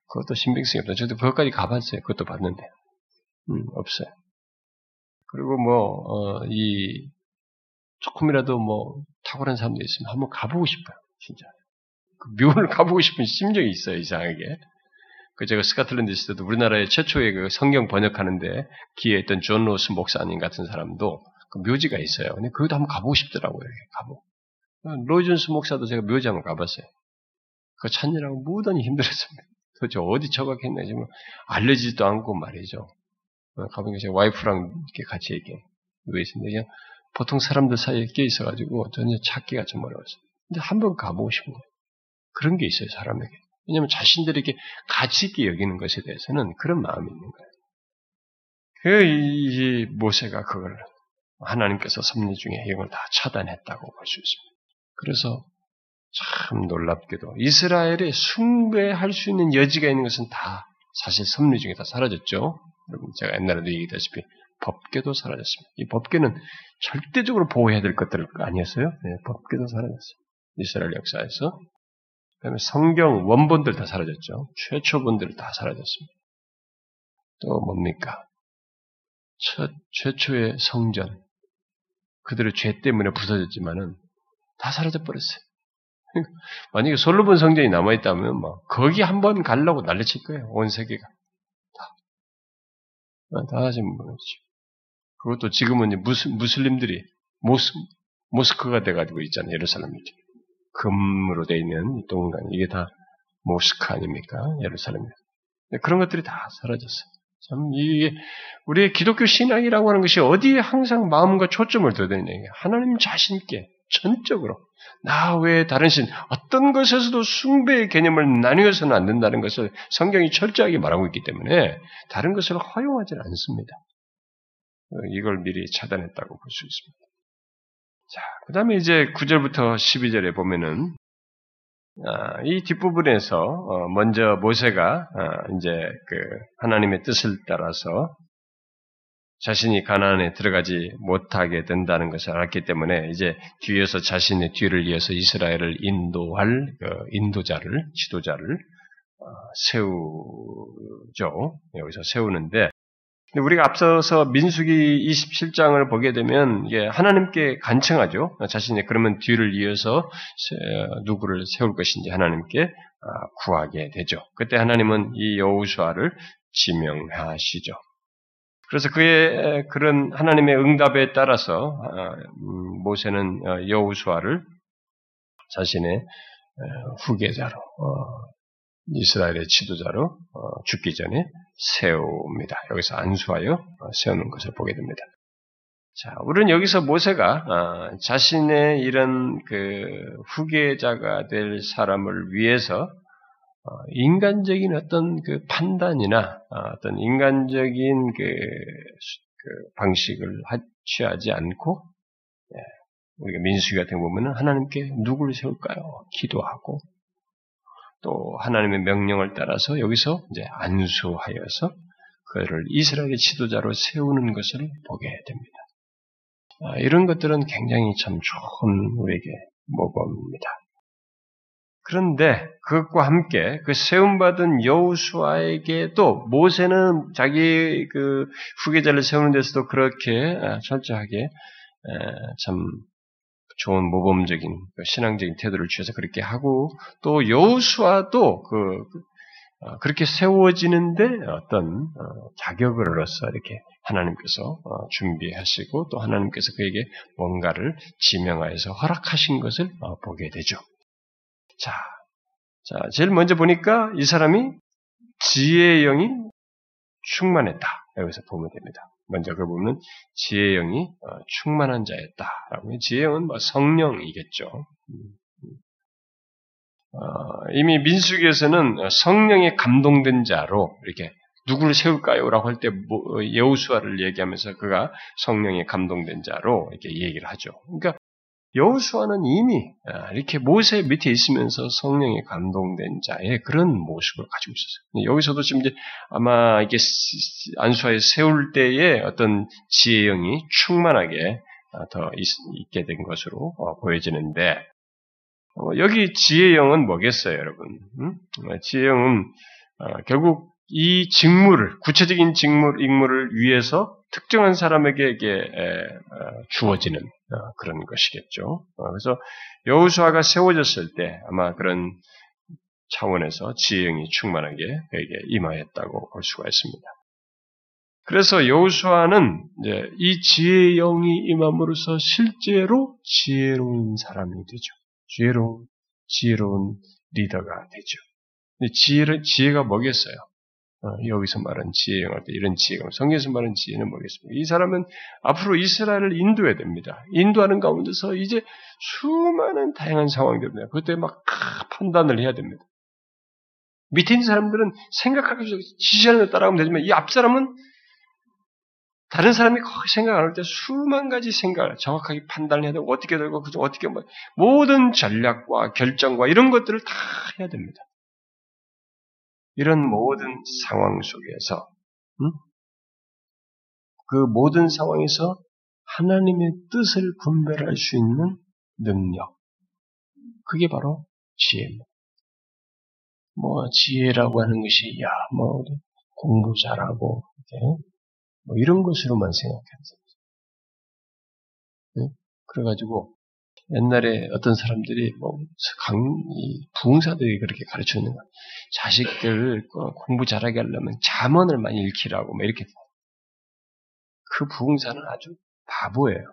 그것도 신빙성이 없다. 저도 그것까지 가봤어요. 그것도 봤는데 음, 없어요. 그리고 뭐, 어, 이, 조금이라도 뭐, 탁월한 사람도 있으면 한번 가보고 싶어요. 진짜. 그 묘를 가보고 싶은 심정이 있어요, 이상하게. 그 제가 스카틀랜드 있을 때도 우리나라의 최초의 그 성경 번역하는데 기여했던 존 로스 목사님 같은 사람도 그 묘지가 있어요. 근데 그것도 한번 가보고 싶더라고요, 가보. 로이존스 목사도 제가 묘지 한번 가봤어요. 그 찾느라고 무던히 힘들었습니다. 도대체 어디 처박했나, 지금 알려지지도 않고 말이죠. 어, 가보니까 제가 와이프랑 이렇게 같이 이렇게 누워 있는데 그냥 보통 사람들 사이에 껴 있어가지고 전혀 찾기가 좀 어려웠어요. 근데 한번 가보고 싶은 거예요. 그런 게 있어요, 사람에게. 왜냐하면 자신들이 이렇게 가치 있게 여기는 것에 대해서는 그런 마음이 있는 거예요. 그, 이, 모세가 그걸 하나님께서 섭리 중에 이걸 다 차단했다고 볼 수 있습니다. 그래서 참 놀랍게도 이스라엘에 숭배할 수 있는 여지가 있는 것은 다 사실 섭리 중에 다 사라졌죠. 여러분 제가 옛날에도 얘기했다시피 법계도 사라졌습니다. 이 법계는 절대적으로 보호해야 될 것들 아니었어요? 네, 법계도 사라졌어요. 이스라엘 역사에서. 그다음에 성경 원본들 다 사라졌죠. 최초본들 다 사라졌습니다. 또 뭡니까? 첫 최초의 성전 그들의 죄 때문에 부서졌지만은 다 사라져 버렸어요. 만약에 솔로몬 성전이 남아 있다면 뭐 거기 한번 가려고 난리칠 거예요. 온 세계가. 다 지금 뭐지. 그것도 지금은 무슬, 무슬림들이 모스, 모스크가 돼가지고 있잖아요. 예루살렘이. 금으로 돼 있는 동강. 이게 다 모스크 아닙니까? 예루살렘이. 그런 것들이 다 사라졌어요. 참, 이게, 우리의 기독교 신앙이라고 하는 것이 어디에 항상 마음과 초점을 둬야 되느냐. 하나님 자신께 전적으로 나 외에 다른 신 어떤 것에서도 숭배의 개념을 나뉘어서는 안 된다는 것을 성경이 철저하게 말하고 있기 때문에 다른 것을 허용하지 않습니다. 이걸 미리 차단했다고 볼 수 있습니다. 자, 그 다음에 이제 9절부터 12절에 보면은 아, 이 뒷부분에서 어, 먼저 모세가 아, 이제 그 하나님의 뜻을 따라서 자신이 가나안에 들어가지 못하게 된다는 것을 알았기 때문에 이제 뒤에서 자신의 뒤를 이어서 이스라엘을 인도할 그 인도자를 지도자를 어, 세우죠. 여기서 세우는데 우리가 앞서서 민수기 27장을 보게 되면 이게 하나님께 간청하죠. 자신이 그러면 뒤를 이어서 누구를 세울 것인지 하나님께 아, 구하게 되죠. 그때 하나님은 이 여우수아를 지명하시죠. 그래서 그의 그런 하나님의 응답에 따라서 아, 음, 모세는 어, 여우수아를 자신의 후계자로 어, 이스라엘의 지도자로 어, 죽기 전에 세웁니다. 여기서 안수하여 세우는 것을 보게 됩니다. 자, 우리는 여기서 모세가 자신의 이런 그 후계자가 될 사람을 위해서 어, 인간적인 어떤 그 판단이나 어, 어떤 인간적인 그, 그 방식을 취하지 않고 예, 우리가 민수기 같은 거 보면은 하나님께 누구를 세울까요? 기도하고 또 하나님의 명령을 따라서 여기서 이제 안수하여서 그를 이스라엘의 지도자로 세우는 것을 보게 됩니다. 아, 이런 것들은 굉장히 참 좋은 우리에게 모범입니다. 그런데 그것과 함께 그 세움받은 여우수아에게도 모세는 자기 그 후계자를 세우는 데서도 그렇게 아, 철저하게 참 좋은 모범적인 그 신앙적인 태도를 취해서 그렇게 하고 또 여우수아도 그, 그 어, 그렇게 세워지는데 어떤 어, 자격을 얻어서 이렇게 하나님께서 어, 준비하시고 또 하나님께서 그에게 뭔가를 지명하여서 허락하신 것을 보게 되죠. 자, 자, 제일 먼저 보니까 이 사람이 지혜의 영이 충만했다. 여기서 보면 됩니다. 먼저 그 보면 지혜의 영이 어, 충만한 자였다라고. 지혜의 영은 뭐 성령이겠죠. 어, 이미 민수기에서는 성령에 감동된 자로 이렇게 누구를 세울까요? 라고 할 때 여우수아를 얘기하면서 그가 성령에 감동된 자로 이렇게 얘기를 하죠. 그러니까 여호수아는 이미 아, 이렇게 모세 밑에 있으면서 성령에 감동된 자의 그런 모습을 가지고 있었어요. 여기서도 지금 이제 아마 이게 안수하에 세울 때의 어떤 지혜 영이 충만하게 아, 더 있, 게된 것으로 어, 보여지는데 어, 여기 지혜의 영은 뭐겠어요, 여러분? 음? 어, 결국 이 직무를 구체적인 직무 임무를 위해서 특정한 사람에게 어, 주어지는 어, 그런 것이겠죠. 어, 그래서 여우수아가 세워졌을 때 아마 그런 차원에서 지혜영이 충만하게 그에게 임하였다고 볼 수가 있습니다. 그래서 여우수아는 이 지혜의 영이 임함으로써 실제로 지혜로운 사람이 되죠. 지혜로운 지혜로운 리더가 되죠. 지혜를 지혜가 뭐겠어요? 어, 여기서 말한 지혜 영할 때 이런 지혜가 성경에서 말하는 지혜는 뭐겠습니까? 이 사람은 앞으로 이스라엘을 인도해야 됩니다. 인도하는 가운데서 이제 수많은 다양한 상황들입니다. 그때 막 판단을 해야 됩니다. 밑에 있는 사람들은 생각하기 위해서 지시하는 걸 따라가면 되지만 이 앞 사람은 다른 사람이 생각 안 할 때 수만 가지 생각을 정확하게 판단해야 되고 어떻게 되고 그죠 어떻게 뭐 모든 전략과 결정과 이런 것들을 다 해야 됩니다. 이런 모든 상황 속에서 음? 그 모든 상황에서 하나님의 뜻을 분별할 수 있는 능력 그게 바로 지혜입니다. 뭐 지혜라고 하는 것이 야뭐 공부 잘하고 이렇게 뭐 이런 것으로만 생각하는 네? 그래가지고 옛날에 어떤 사람들이 뭐 강, 부흥사들이 그렇게 가르치는 거야. 자식들 공부 잘하게 하려면 자문을 많이 읽히라고 뭐 이렇게 그 부흥사는 아주 바보예요.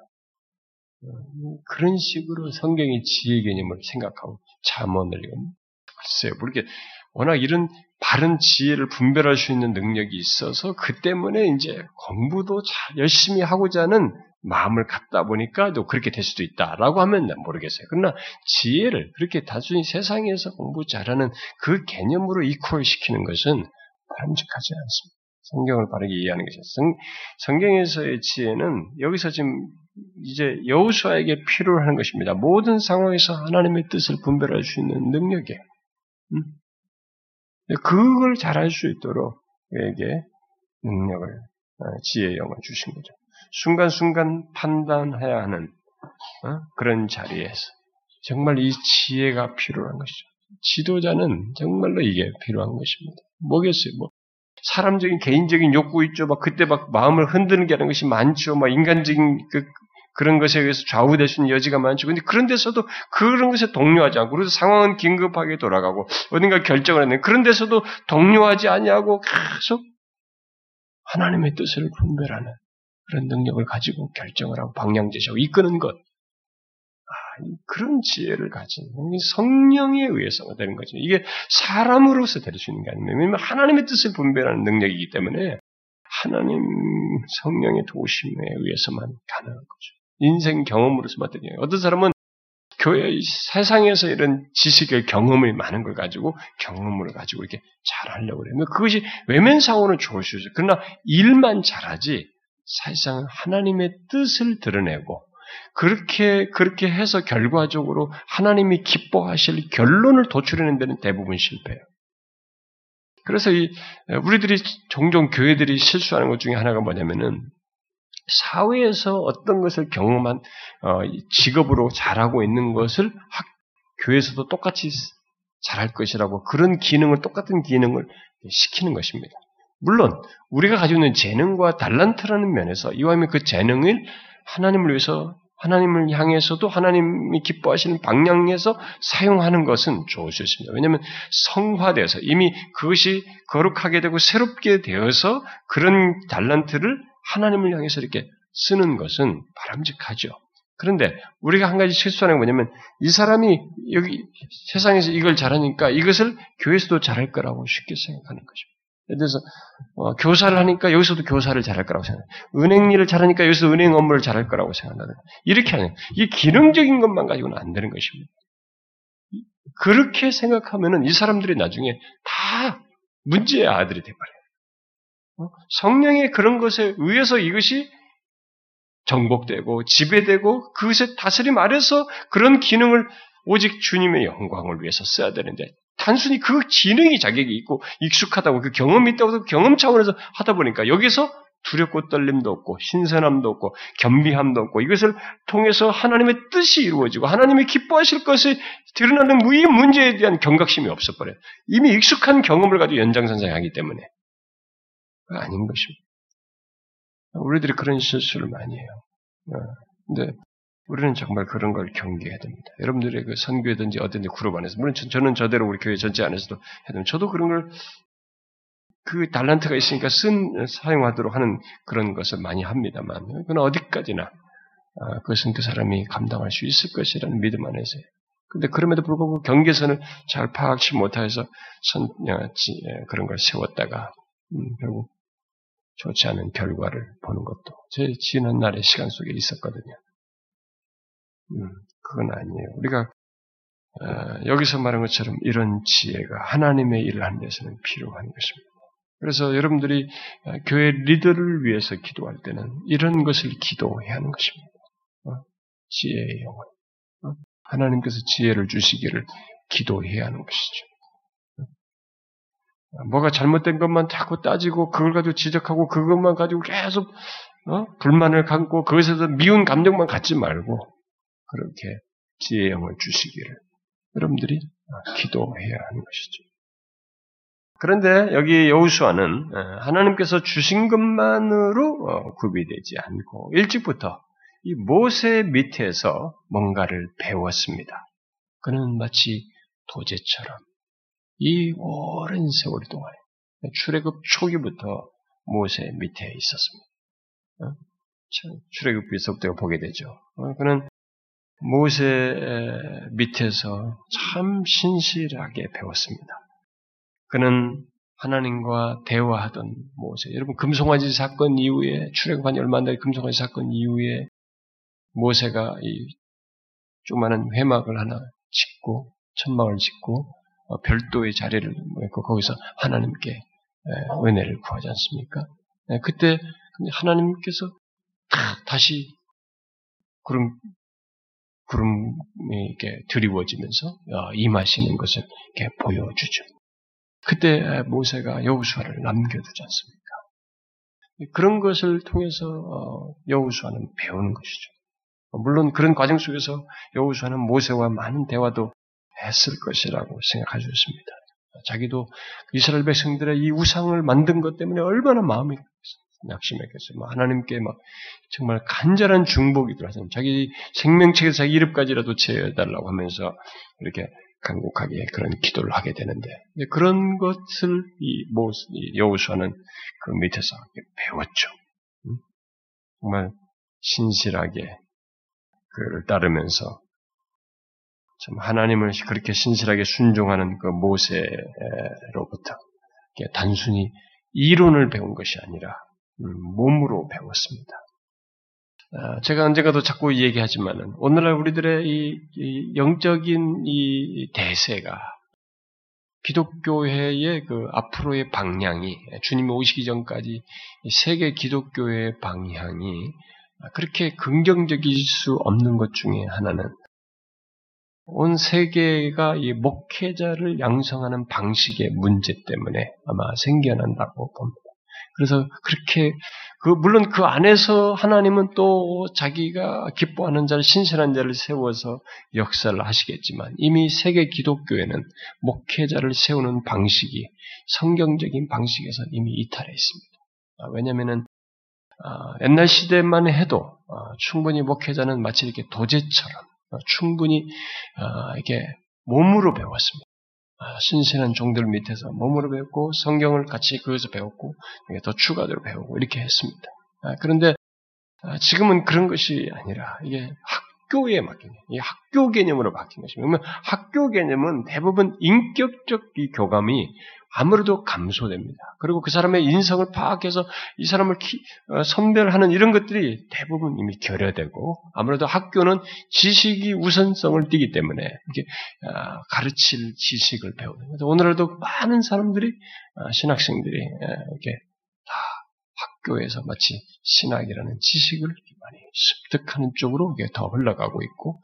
그런 식으로 성경의 지혜 개념을 생각하고 자문을 글쎄요, 뭐 이렇게 워낙 이런 바른 지혜를 분별할 수 있는 능력이 있어서 그 때문에 이제 공부도 잘 열심히 하고자 하는 마음을 갖다 보니까 또 그렇게 될 수도 있다라고 하면 모르겠어요. 그러나 지혜를 그렇게 단순히 세상에서 공부 잘하는 그 개념으로 이퀄 시키는 것은 바람직하지 않습니다. 성경을 바르게 이해하는 것이 성, 성경에서의 지혜는 여기서 지금 이제 여우수아에게 필요로 하는 것입니다. 모든 상황에서 하나님의 뜻을 분별할 수 있는 능력이에요. 음? 그걸 잘할 수 있도록 그에게 능력을, 어, 지혜의 영을 주신 거죠. 순간순간 판단해야 하는 어? 그런 자리에서 정말 이 지혜가 필요한 것이죠. 지도자는 정말로 이게 필요한 것입니다. 뭐겠어요? 뭐 사람적인 개인적인 욕구 있죠. 막 그때 막 마음을 흔드는 게 하는 것이 많죠. 막 인간적인 그 그런 것에 의해서 있는 여지가 많죠. 근데 그런 데서도 그런 것에 동요하지 않고, 그래서 상황은 긴급하게 돌아가고, 어딘가 결정을 했는데, 그런 데서도 동요하지 아니하고 계속 하나님의 뜻을 분별하는 그런 능력을 가지고 결정을 하고 방향 제시하고 이끄는 것. 아, 그런 지혜를 가진 성령에 의해서가 되는 거죠. 이게 사람으로서 될 수 있는 게 아닙니다. 왜냐하면 하나님의 뜻을 분별하는 능력이기 때문에 하나님 성령의 도심에 의해서만 가능한 거죠. 인생 경험으로서만 되는 어떤 사람은 교회 세상에서 이런 지식의 경험이 많은 걸 가지고 경험을 가지고 이렇게 잘하려고 그래요. 그것이 외면상으로는 좋을 수 있어요. 그러나 일만 잘하지 사실상 하나님의 뜻을 드러내고 그렇게 그렇게 해서 결과적으로 하나님이 기뻐하실 결론을 도출하는 데는 대부분 실패해요. 그래서 이 우리들이 종종 교회들이 실수하는 것 중에 하나가 뭐냐면은 사회에서 어떤 것을 경험한 어, 직업으로 잘하고 있는 것을 학, 교회에서도 똑같이 잘할 것이라고 그런 기능을 똑같은 기능을 시키는 것입니다. 물론 우리가 가지고 있는 재능과 달란트라는 면에서 이와면 그 재능을 하나님을 위해서 하나님을 향해서도 하나님이 기뻐하시는 방향에서 사용하는 것은 좋을 수 있습니다. 왜냐하면 성화돼서 이미 그것이 거룩하게 되고 새롭게 되어서 그런 달란트를 하나님을 향해서 이렇게 쓰는 것은 바람직하죠. 그런데 우리가 한 가지 실수하는 건 뭐냐면 이 사람이 여기 세상에서 이걸 잘하니까 이것을 교회에서도 잘할 거라고 쉽게 생각하는 것입니다. 들어서 어, 교사를 하니까 여기서도 교사를 잘할 거라고 생각해요. 은행 일을 잘하니까 여기서 은행 업무를 잘할 거라고 생각한다. 이렇게 하는 이 기능적인 것만 가지고는 안 되는 것입니다. 그렇게 생각하면은 이 사람들이 나중에 다 문제의 아들이 돼버려요. 어? 성령의 그런 것에 의해서 이것이 정복되고 지배되고 그것에 다스림 아래서 그런 기능을 오직 주님의 영광을 위해서 써야 되는데 단순히 그 지능이 자격이 있고 익숙하다고 그 경험이 있다고 경험 차원에서 하다 보니까 여기서 두렵고 떨림도 없고 신선함도 없고 겸비함도 없고 이것을 통해서 하나님의 뜻이 이루어지고 하나님이 기뻐하실 것이 드러나는 이 문제에 대한 경각심이 없어버려요. 이미 익숙한 경험을 가지고 연장선상하기 때문에 아닌 것입니다. 우리들이 그런 실수를 많이 해요. 어, 근데 우리는 정말 그런 걸 경계해야 됩니다. 여러분들의 그 선교든지 어든지 그룹 안에서 물론 저는 저대로 우리 교회 전체 안에서도 됩니다. 저도 그런 걸 그 달란트가 있으니까 쓴 사용하도록 하는 그런 것을 많이 합니다만 그건 어디까지나 아, 그것은 그 사람이 감당할 수 있을 것이라는 믿음 안에서요. 근데 그럼에도 불구하고 경계선을 잘 파악치 못해서 선, 예, 그런 걸 세웠다가 음, 결국 좋지 않은 결과를 보는 것도 제 지난 날의 시간 속에 있었거든요. 음, 그건 아니에요. 우리가 어, 여기서 말한 것처럼 이런 지혜가 하나님의 일을 하는 데서는 필요한 것입니다. 그래서 여러분들이 어, 교회 리더를 위해서 기도할 때는 이런 것을 기도해야 하는 것입니다. 어? 지혜의 영혼. 어? 하나님께서 지혜를 주시기를 기도해야 하는 것이죠. 뭐가 잘못된 것만 자꾸 따지고 그걸 가지고 지적하고 그것만 가지고 계속 불만을 갖고 그것에서 미운 감정만 갖지 말고 그렇게 지혜의 영을 주시기를 여러분들이 기도해야 하는 것이죠. 그런데 여기 여우수아는 어, 하나님께서 주신 것만으로 어, 구비되지 않고 일찍부터 이 모세 밑에서 뭔가를 배웠습니다. 그는 마치 도제처럼 이 오랜 세월 동안 출애굽 초기부터 모세 밑에 있었습니다. 어? 출애굽에서부터 보게 되죠. 그는 모세 밑에서 참 신실하게 배웠습니다. 그는 하나님과 대화하던 모세. 여러분 금송아지 사건 이후에 출애굽한 얼마 안 되는 금송아지 사건 이후에 모세가 이 조그마한 회막을 하나 짓고 천막을 짓고 어, 별도의 자리를 모고 거기서 하나님께 은혜를 구하지 않습니까? 그때 하나님께서 다시 구름 구름이 이렇게 드리워지면서 어, 임하시는 것을 이렇게 보여주죠. 그때 모세가 여우수아를 남겨두지 않습니까? 그런 것을 통해서 어, 여우수아는 배우는 것이죠. 물론 그런 과정 속에서 여우수아는 모세와 많은 대화도 했을 것이라고 생각할 수 있습니다. 자기도 이스라엘 백성들의 이 우상을 만든 것 때문에 얼마나 마음이 낙심했겠어요. 뭐 하나님께 막 정말 간절한 중복이 들어서 자기 생명책에서 자기 이름까지라도 채워달라고 하면서 이렇게 간곡하게 그런 기도를 하게 되는데 그런 것을 이 모스 여우수아는 그 밑에서 배웠죠. 정말 신실하게 그를 따르면서 참 하나님을 그렇게 신실하게 순종하는 그 모세로부터 단순히 이론을 배운 것이 아니라 음, 몸으로 배웠습니다. 아, 제가 언젠가도 자꾸 얘기하지만은 오늘날 우리들의 이, 이 영적인 이 대세가 기독교회의 그 앞으로의 방향이 주님이 오시기 전까지 세계 기독교회의 방향이 그렇게 긍정적일 수 없는 것 중에 하나는 온 세계가 이 목회자를 양성하는 방식의 문제 때문에 아마 생겨난다고 봅니다. 그래서 그렇게 그 물론 그 안에서 하나님은 또 자기가 기뻐하는 자를 신실한 자를 세워서 역사를 하시겠지만 이미 세계 기독교에는 목회자를 세우는 방식이 성경적인 방식에서 이미 이탈해 있습니다. 아, 왜냐하면은 아, 옛날 시대만 해도 아, 충분히 목회자는 마치 이렇게 도제처럼 충분히 이게 몸으로 배웠습니다. 아, 신선한 종들 밑에서 몸으로 배웠고 성경을 같이 그것서 배웠고 더 추가적으로 배우고 이렇게 했습니다. 아, 그런데 아, 지금은 그런 것이 아니라 이게 학교에 맡긴 이 학교 개념으로 바뀐 것입니다. 그러면 학교 개념은 대부분 인격적 이 교감이 아무래도 감소됩니다. 그리고 그 사람의 인성을 파악해서 이 사람을 키, 어, 선별하는 이런 것들이 대부분 이미 결여되고 아무래도 학교는 지식이 우선성을 띠기 때문에 이렇게 어, 가르칠 지식을 배우는 거죠. 오늘날도 많은 사람들이 어, 신학생들이 예, 이렇게 다 학교에서 마치 신학이라는 지식을 많이 습득하는 쪽으로 더 흘러가고 있고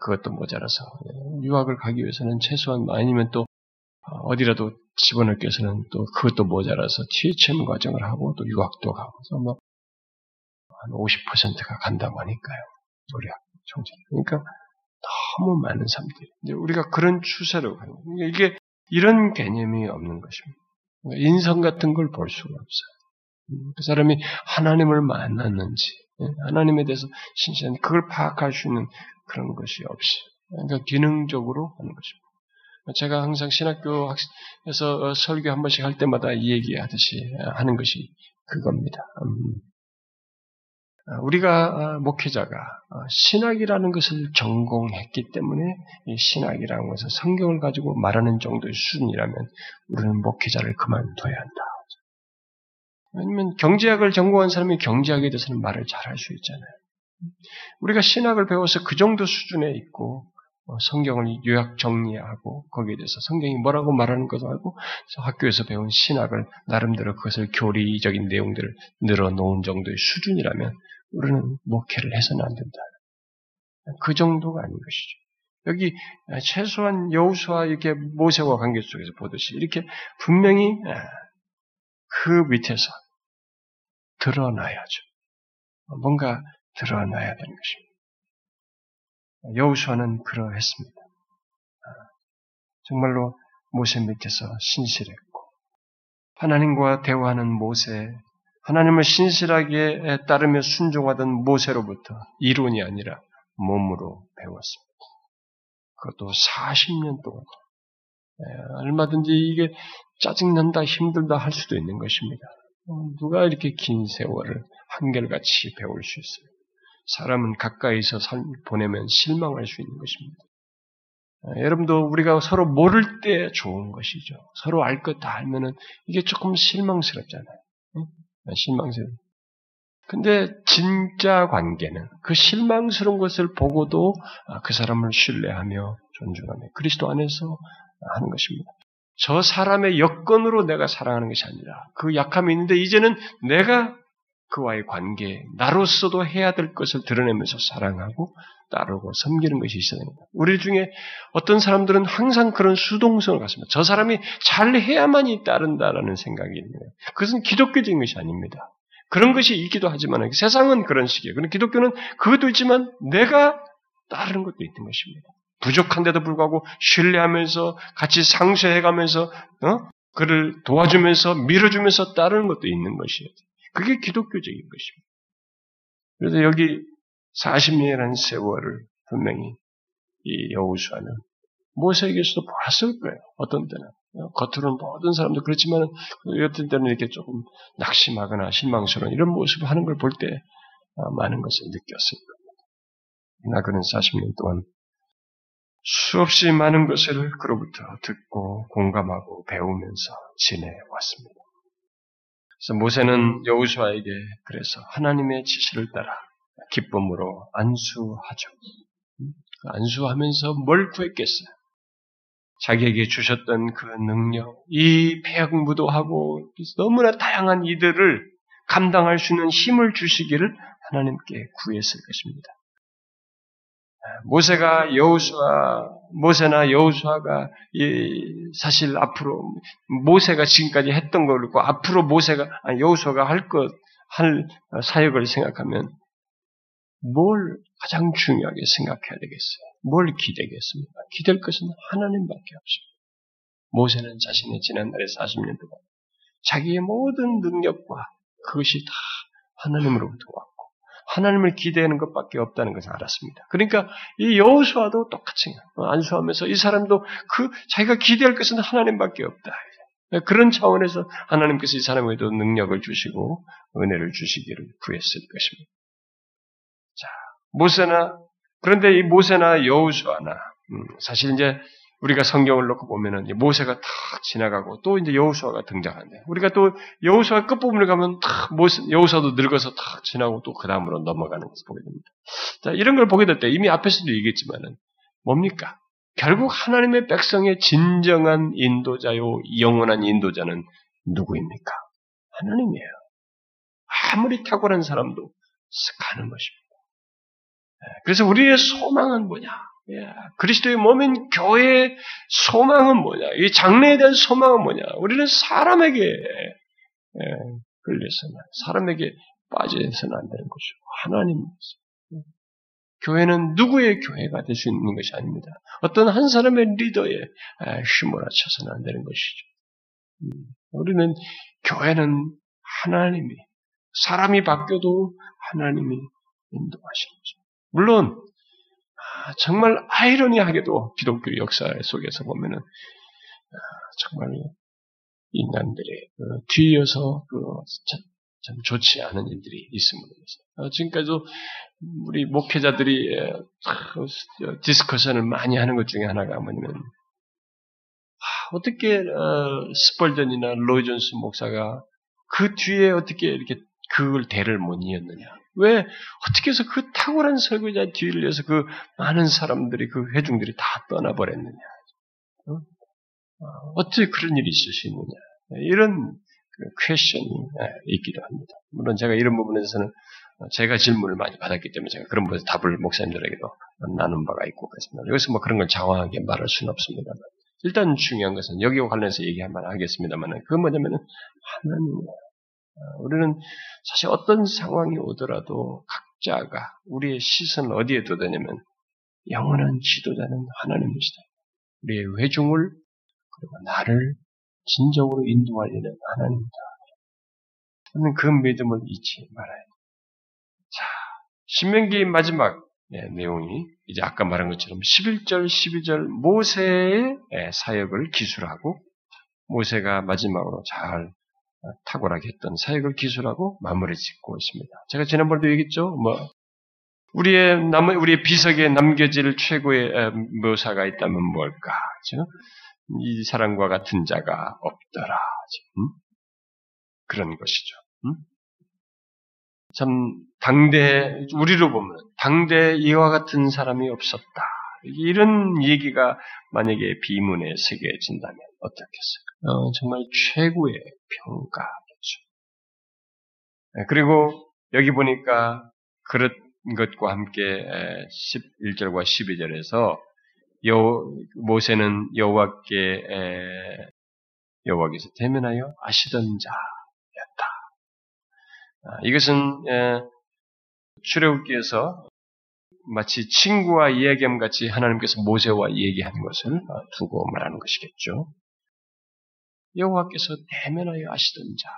그것도 모자라서 예, 유학을 가기 위해서는 최소한 아니면 또 어디라도 집어넣기 위해서는 또 그것도 모자라서 THM 과정을 하고 또 유학도 가고 그래서 뭐 한 50%가 간다고 하니까요. 우리 총재. 그러니까 너무 많은 사람들이. 이제 우리가 그런 추세로 가는 거예요. 이게 이런 개념이 없는 것입니다. 인성 같은 걸 볼 수가 없어요. 그 사람이 하나님을 만났는지, 예, 하나님에 대해서 신실한 그걸 파악할 수 있는 그런 것이 없이, 그러니까 기능적으로 하는 것입니다. 제가 항상 신학교에서 어, 설교 한 번씩 할 때마다 이 얘기하듯이 하는 것이 그겁니다. 음. 아, 우리가 아, 목회자가 아, 신학이라는 것을 전공했기 때문에 이 신학이라는 것을 성경을 가지고 말하는 정도의 수준이라면 우리는 목회자를 그만둬야 한다. 아니면 경제학을 전공한 사람이 경제학에 대해서는 말을 잘 할 수 있잖아요. 우리가 신학을 배워서 그 정도 수준에 있고 어, 성경을 요약 정리하고 거기에 대해서 성경이 뭐라고 말하는 것도 알고 학교에서 배운 신학을 나름대로 그것을 교리적인 내용들을 늘어놓은 정도의 수준이라면 우리는 목회를 해서는 안 된다. 그 정도가 아닌 것이죠. 여기 최소한 여우수와 이렇게 모세와 관계 속에서 보듯이 이렇게 분명히 그 밑에서 드러나야죠. 뭔가 드러나야 되는 것입니다. 여우수아는 그러했습니다. 정말로 모세 밑에서 신실했고 하나님과 대화하는 모세, 하나님을 신실하게 따르며 순종하던 모세로부터 이론이 아니라 몸으로 배웠습니다. 그것도 40년 동안 얼마든지 이게 짜증난다, 힘들다 할 수도 있는 것입니다. 누가 이렇게 긴 세월을 한결같이 배울 수 있어요? 사람은 가까이서 보내면 실망할 수 있는 것입니다. 아, 여러분도 우리가 서로 모를 때 좋은 것이죠. 서로 알 것 다 알면은 이게 조금 실망스럽잖아요. 아, 실망스러워. 근데 진짜 관계는 그 실망스러운 것을 보고도 아, 그 사람을 신뢰하며 존중하며 그리스도 안에서 하는 것입니다. 저 사람의 여건으로 내가 사랑하는 것이 아니라 그 약함이 있는데 이제는 내가 그와의 관계, 나로서도 해야 될 것을 드러내면서 사랑하고 따르고 섬기는 것이 있어야 됩니다. 우리 중에 어떤 사람들은 항상 그런 수동성을 갖습니다. 저 사람이 잘 해야만이 따른다라는 생각이 거예요. 그것은 기독교적인 것이 아닙니다. 그런 것이 있기도 하지만 세상은 그런 식이에요. 그런데 기독교는 그것도 있지만 내가 따르는 것도 있는 것입니다. 부족한데도 불구하고 신뢰하면서 같이 상쇄해가면서 어? 그를 도와주면서 밀어주면서 따르는 것도 있는 것이에요. 그게 기독교적인 것입니다. 그래서 여기 40년이라는 세월을 분명히 이 여우수아는 모세에게서도 보았을 거예요. 어떤 때는. 겉으로는 모든 사람도 그렇지만 어떤 때는 이렇게 조금 낙심하거나 실망스러운 이런 모습을 하는 걸 볼 때 많은 것을 느꼈을 겁니다. 나 그는 40년 동안 수없이 많은 것을 그로부터 듣고 공감하고 배우면서 지내왔습니다. 그래서 모세는 여우수아에게 그래서 하나님의 지시를 따라 기쁨으로 안수하죠. 안수하면서 뭘 구했겠어요? 자기에게 주셨던 그 능력, 이 폐역무도하고 너무나 다양한 이들을 감당할 수 있는 힘을 주시기를 하나님께 구했을 것입니다. 모세가 여우수아 모세나 여우수아가 사실 앞으로 모세가 지금까지 했던 걸 그리고 앞으로 모세가 아니 여우수아가 할 것 할 사역을 생각하면 뭘 가장 중요하게 생각해야 되겠어요? 뭘 기대겠습니까? 기댈 것은 하나님밖에 없습니다. 모세는 자신의 지난날의 40년 동안 자기의 모든 능력과 그것이 다 하나님으로부터 왔고 하나님을 기대하는 것밖에 없다는 것을 알았습니다. 그러니까 이 여호수아도 똑같이 안수하면서 이 사람도 그 자기가 기대할 것은 하나님밖에 없다. 그런 차원에서 하나님께서 이 사람에게도 능력을 주시고 은혜를 주시기를 구했을 것입니다. 자, 모세나 그런데 이 모세나 여호수아나 음, 사실 이제 우리가 성경을 놓고 보면은 모세가 탁 지나가고 또 이제 여호수아가 등장한대. 우리가 또 여호수아 끝부분을 가면 탁 여호수아도 늙어서 탁 지나고 또 그 다음으로 넘어가는 것을 보게 됩니다. 자, 이런 걸 보게 될 때 이미 앞에서도 얘기했지만은 뭡니까? 결국 하나님의 백성의 진정한 인도자요, 영원한 인도자는 누구입니까? 하나님이에요. 아무리 탁월한 사람도 가는 것입니다. 네, 그래서 우리의 소망은 뭐냐? 그리스도의 몸인 교회의 소망은 뭐냐? 이 장래에 대한 소망은 뭐냐? 우리는 사람에게 끌려서는 사람에게 빠져서는 안 되는 거죠. 하나님입니다. 교회는 누구의 교회가 될 수 있는 것이 아닙니다. 어떤 한 사람의 리더에 휘몰아쳐서는 안 되는 것이죠. 음, 우리는 교회는 하나님이 사람이 바뀌어도 하나님이 인도하시는 거죠. 물론 아, 정말 아이러니하게도 기독교 역사 속에서 보면은 아, 정말 인간들의 그 뒤이어서 그참 좋지 않은 일들이 있음으로 어, 지금까지도 우리 목회자들이 예, discussion을 많이 하는 것 중에 하나가 뭐냐면 어떻게 어, 스펄전이나 로이존스 목사가 그 뒤에 어떻게 이렇게 그걸 대를 못 이었느냐? 왜 어떻게 해서 그 탁월한 설교자 뒤를 위해서 그 많은 사람들이 그 회중들이 다 떠나버렸느냐? 어? 어떻게 그런 일이 있을 수 있느냐? 이런 그 퀘션이 예, 있기도 합니다. 물론 제가 이런 부분에서는 제가 질문을 많이 받았기 때문에 제가 그런 부분에서 답을 목사님들에게도 나눈 바가 있고 그렇습니다. 여기서 뭐 그런 걸 장황하게 말할 수는 없습니다만 일단 중요한 것은 여기와 관련해서 얘기할 만 하겠습니다만 그건 뭐냐면은 하나님이에요. 어, 우리는 사실 어떤 상황이 오더라도 각자가 우리의 시선을 어디에 둬야냐면 영원한 지도자는 하나님이시다. 우리의 회중을 그리고 나를 진정으로 일은 하나님이다. 저는 그 믿음을 잊지 말아야 돼. 자, 신명기 마지막 네, 내용이 이제 아까 말한 것처럼 11절, 12절 모세의 예, 사역을 기술하고 모세가 마지막으로 잘 어, 탁월하게 했던 사역을 기술하고 마무리 짓고 있습니다. 제가 지난번에도 얘기했죠. 뭐 우리의 남 우리의 비석에 남겨질 최고의 묘사가 있다면 뭘까? 그렇죠? 이 사람과 같은 자가 없더라. 음? 그런 것이죠. 음? 참 당대 우리로 보면 당대 이와 같은 사람이 없었다. 이런 얘기가 만약에 비문에 새겨진다면 어떻겠어요? 어, 정말 최고의 평가겠죠. 네, 그리고 여기 보니까 그런 것과 함께 11절과 12절에서 여, 모세는 여호와께 여호와께서 대면하여 아시던 자였다. 아, 이것은 출애굽기에서 마치 친구와 이야기함 같이 하나님께서 모세와 얘기하는 것을 어, 두고 말하는 것이겠죠. 여호와께서 대면하여 아시던 자.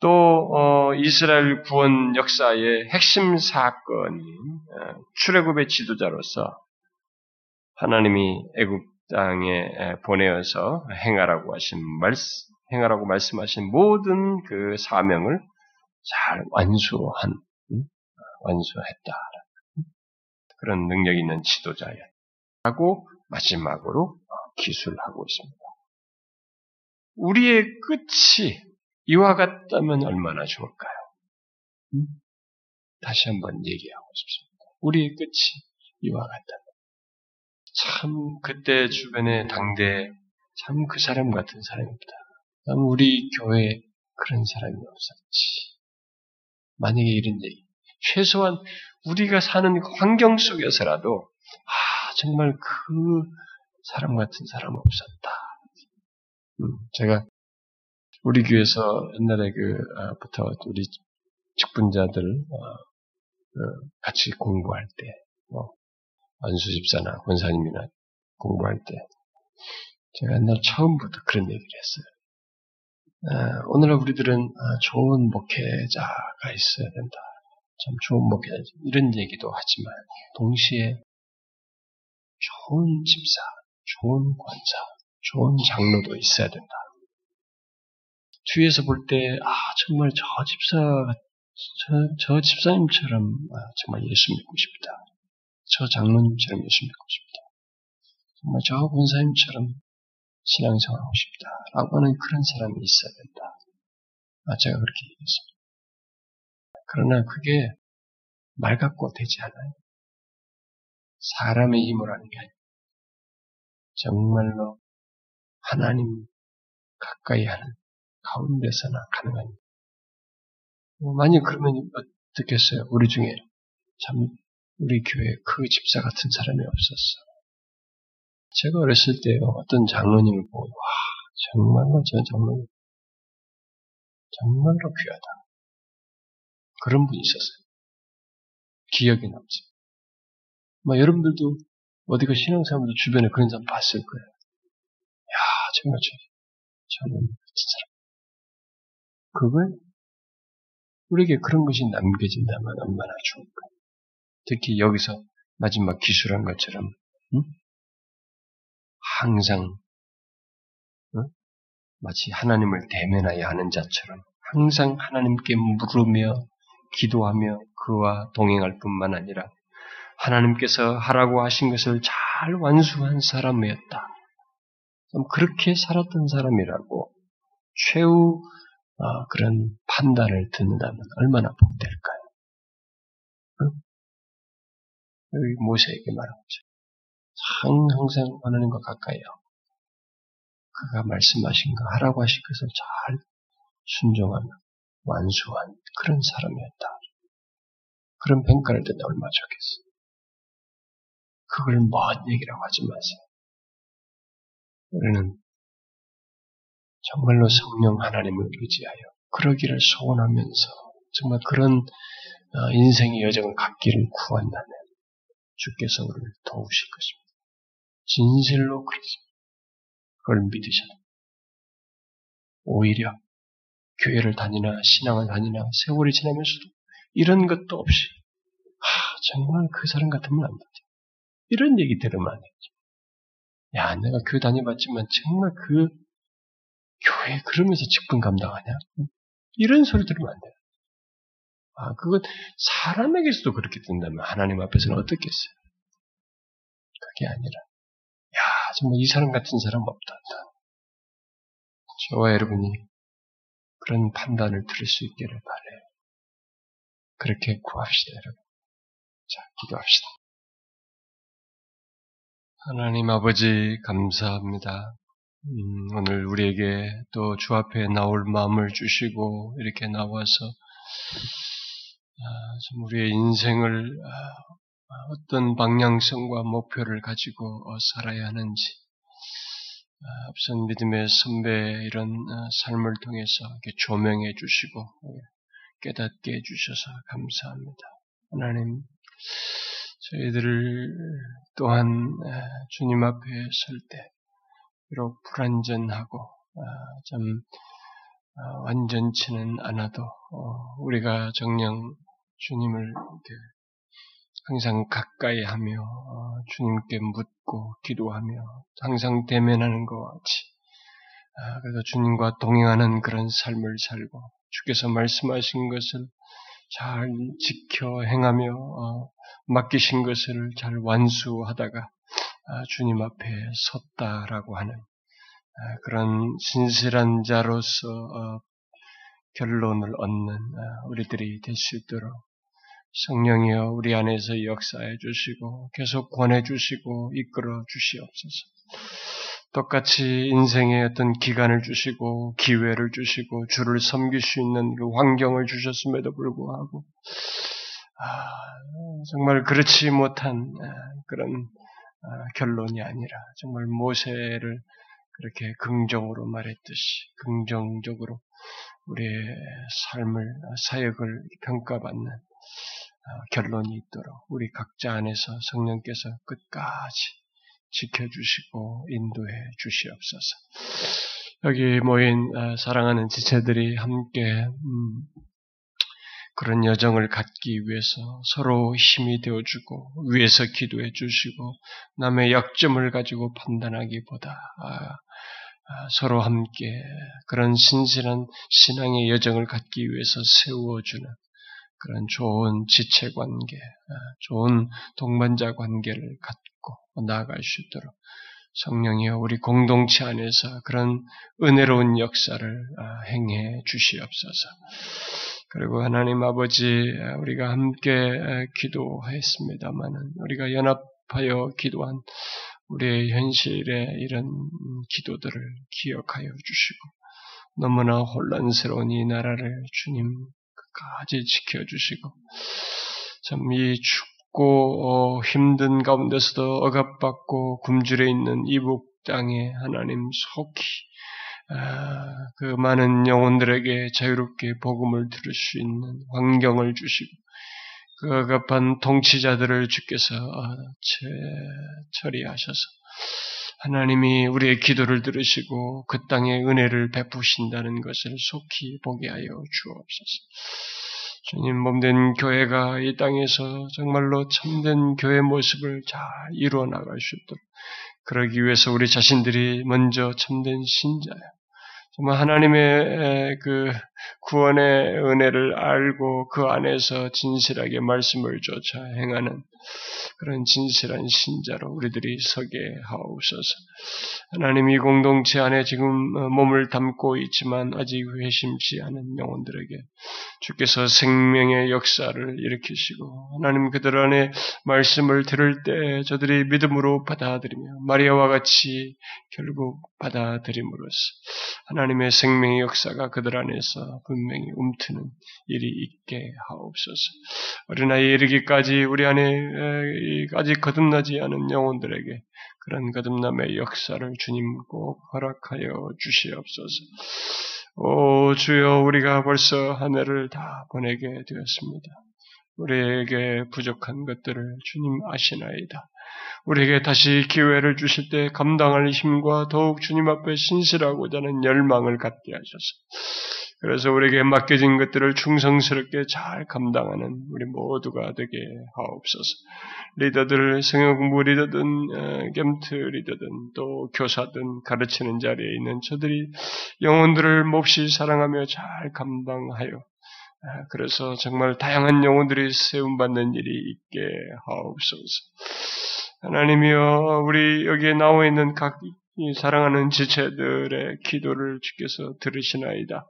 또 어, 이스라엘 구원 역사의 핵심 사건인 어, 출애굽의 지도자로서 하나님이 애굽 땅에 보내어서 행하라고 하신 말씀, 행하라고 말씀하신 모든 그 사명을 잘 완수한 완수했다. 그런 능력 있는 지도자야. 하고 마지막으로 기술하고 있습니다. 우리의 끝이 이와 같다면 얼마나 좋을까요? 음? 다시 한번 얘기하고 싶습니다. 우리의 끝이 이와 같다면. 참, 그때 주변에 당대 참 그 사람 같은 사람입니다. 참 우리 교회에 그런 사람이 없었지. 만약에 이런 얘기. 최소한 우리가 사는 환경 속에서라도, 아, 정말 그 사람 같은 사람 없었다. 음, 제가 우리 교회에서 옛날에 그부터 아, 우리 직분자들 어, 그 같이 공부할 때, 뭐 안수 집사나 권사님이나 공부할 때, 제가 옛날 처음부터 그런 얘기를 했어요. 아, 오늘날 우리들은 아, 좋은 목회자가 있어야 된다. 참 좋은 목회자 이런 얘기도 하지만 동시에 좋은 집사, 좋은 권사, 좋은 장로도 있어야 된다. 뒤에서 볼 때, 아, 정말 저 집사, 저, 저 집사님처럼 아, 정말 예수 믿고 싶다. 저 장로님처럼 예수 믿고 싶다. 정말 저 권사님처럼 신앙생활 하고 싶다. 라고 하는 그런 사람이 있어야 된다. 아, 제가 그렇게 얘기했습니다. 그러나 그게 말 갖고 되지 않아요. 사람의 힘을 하는 게 아니에요. 정말로 하나님 가까이 하는 가운데서나 가능한. 뭐 만약 그러면 어떻겠어요? 우리 중에 참 우리 교회에 그 집사 같은 사람이 없었어. 제가 어렸을 때 어떤 장로님을 보고 와 정말로 저 장로님 정말로 귀하다. 그런 분이 있었어요. 기억이 남지. 막 여러분들도 어디가 신앙사람들 주변에 그런 사람 봤을 거예요. 저 저는 같은 사람. 그걸 우리에게 그런 것이 남겨진다면 얼마나 좋을까. 특히 여기서 마지막 기술한 것처럼 응? 항상 응? 마치 하나님을 대면하여 하는 자처럼 항상 하나님께 물으며 기도하며 그와 동행할 뿐만 아니라 하나님께서 하라고 하신 것을 잘 완수한 사람이었다. 그렇게 살았던 사람이라고 최후 어, 그런 판단을 듣는다면 얼마나 복될까요? 응? 여기 모세에게 말하고 있죠. 항상 하나님과 가까이요. 그가 말씀하신 거 하라고 하신 것을 잘 순종하며 완수한 그런 사람이었다. 그런 평가를 듣다 얼마나 좋겠어. 그걸 먼 얘기라고 하지 마세요. 우리는 정말로 성령 하나님을 의지하여 그러기를 소원하면서 정말 그런 어, 인생의 여정을 갖기를 구한다면 주께서 우리를 도우실 것입니다. 진실로 그렇습니다. 그걸 믿으셔야 오히려 교회를 다니나 신앙을 다니나 세월이 지나면서도 이런 것도 없이 아 정말 그 사람 같으면 안 되지. 이런 얘기 들으면 안 되지. 야 내가 교회 다녀봤지만 정말 그 교회 그러면서 직분 감당하냐? 이런 소리 들으면 안 돼요. 아, 그건 사람에게서도 그렇게 된다면 하나님 앞에서는 어떻겠어요? 그게 아니라, 야, 정말 이 사람 같은 사람 없다. 저와 여러분이 그런 판단을 들을 수 있기를 바래요. 그렇게 구합시다, 여러분. 자, 기도합시다. 하나님 아버지, 감사합니다. 음, 오늘 우리에게 또 주 앞에 나올 마음을 주시고 이렇게 나와서 아, 좀 우리의 인생을 아, 어떤 방향성과 목표를 가지고 어, 살아야 하는지 아, 앞선 믿음의 선배의 이런 어, 삶을 통해서 조명해 주시고 어, 깨닫게 해 주셔서 감사합니다. 하나님 저희들을 또한 주님 앞에 설 때 비록 불완전하고 어, 좀 어, 완전치는 않아도 어, 우리가 정령 주님을 항상 가까이 하며 주님께 묻고 기도하며 항상 대면하는 것 같이 아, 그래서 주님과 동행하는 그런 삶을 살고 주께서 말씀하신 것을 잘 지켜 행하며 맡기신 것을 잘 완수하다가 아, 주님 앞에 섰다라고 하는 아, 그런 신실한 자로서 어, 결론을 얻는 아, 우리들이 될 수 있도록 성령이여 우리 안에서 역사해 주시고 계속 권해 주시고 이끌어 주시옵소서. 똑같이 인생의 어떤 기간을 주시고 기회를 주시고 주를 섬길 수 있는 그 환경을 주셨음에도 불구하고 아, 정말 그렇지 못한 그런 아, 결론이 아니라 정말 모세를 그렇게 긍정으로 말했듯이 긍정적으로 우리의 삶을 사역을 평가받는 아, 결론이 있도록 우리 각자 안에서 성령께서 끝까지 지켜주시고 인도해 주시옵소서. 여기 모인 아, 사랑하는 지체들이 함께 음, 그런 여정을 갖기 위해서 서로 힘이 되어주고 위에서 기도해 주시고 남의 약점을 가지고 판단하기보다 아, 아, 서로 함께 그런 신실한 신앙의 여정을 갖기 위해서 세워주는 그런 좋은 지체 관계, 아, 좋은 동반자 관계를 갖고 나아갈 수 있도록 성령이여 우리 공동체 안에서 그런 은혜로운 역사를 아, 행해 주시옵소서. 그리고 하나님 아버지 우리가 함께 기도했습니다마는 우리가 연합하여 기도한 우리의 현실의 이런 기도들을 기억하여 주시고 너무나 혼란스러운 이 나라를 주님 끝까지 지켜주시고 참 이 어렵고 어, 힘든 가운데서도 억압받고 굶주려 있는 이북 땅에 하나님 속히 아, 그 많은 영혼들에게 자유롭게 복음을 들을 수 있는 환경을 주시고 그 억압한 통치자들을 주께서 아, 처리하셔서 하나님이 우리의 기도를 들으시고 그 땅에 은혜를 베푸신다는 것을 속히 보게 하여 주옵소서. 주님 몸된 교회가 이 땅에서 정말로 참된 교회 모습을 잘 이루어 나갈 수 있도록 그러기 위해서 우리 자신들이 먼저 참된 신자야. 정말 하나님의 그 구원의 은혜를 알고 그 안에서 진실하게 말씀을 쫓아 행하는 그런 진실한 신자로 우리들이 서게 하옵소서. 하나님 이 공동체 안에 지금 몸을 담고 있지만 아직 회심치 않은 영혼들에게 주께서 생명의 역사를 일으키시고 하나님 그들 안에 말씀을 들을 때 저들이 믿음으로 받아들이며 마리아와 같이 결국 받아들임으로써 하나님의 생명의 역사가 그들 안에서 분명히 움트는 일이 있게 하옵소서. 어린아이에 이르기까지 우리 안에 아직 거듭나지 않은 영혼들에게 그런 거듭남의 역사를 주님 꼭 허락하여 주시옵소서. 오 주여 우리가 벌써 한 해를 다 보내게 되었습니다. 우리에게 부족한 것들을 주님 아시나이다. 우리에게 다시 기회를 주실 때 감당할 힘과 더욱 주님 앞에 신실하고자 하는 열망을 갖게 하셔서 그래서 우리에게 맡겨진 것들을 충성스럽게 잘 감당하는 우리 모두가 되게 하옵소서. 리더들, 성역 공부 리더든, 겸트 리더든, 또 교사든, 가르치는 자리에 있는 저들이 영혼들을 몹시 사랑하며 잘 감당하여 그래서 정말 다양한 영혼들이 세움받는 일이 있게 하옵소서. 하나님이여, 우리 여기에 나와 있는 각 사랑하는 지체들의 기도를 주께서 들으시나이다.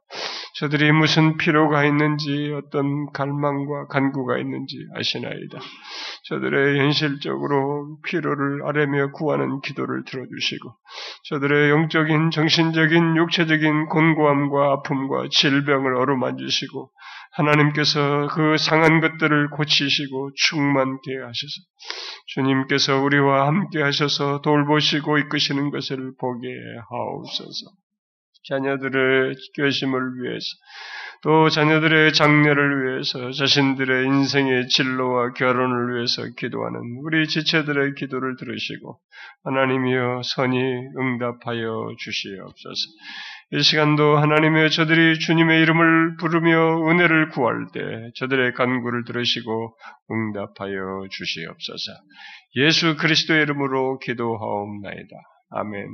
저들이 무슨 필요가 있는지 어떤 갈망과 간구가 있는지 아시나이다. 저들의 현실적으로 필요를 아뢰며 구하는 기도를 들어주시고 저들의 영적인 정신적인 육체적인 곤고함과 아픔과 질병을 어루만지시고 하나님께서 그 상한 것들을 고치시고 충만케 하셔서 주님께서 우리와 함께 하셔서 돌보시고 이끄시는 것을 보게 하옵소서. 자녀들의 교심을 위해서 또 자녀들의 장래를 위해서 자신들의 인생의 진로와 결혼을 위해서 기도하는 우리 지체들의 기도를 들으시고 하나님이여 선이 응답하여 주시옵소서. 이 시간도 하나님의 저들이 주님의 이름을 부르며 은혜를 구할 때 저들의 간구를 들으시고 응답하여 주시옵소서. 예수 그리스도의 이름으로 기도하옵나이다. 아멘.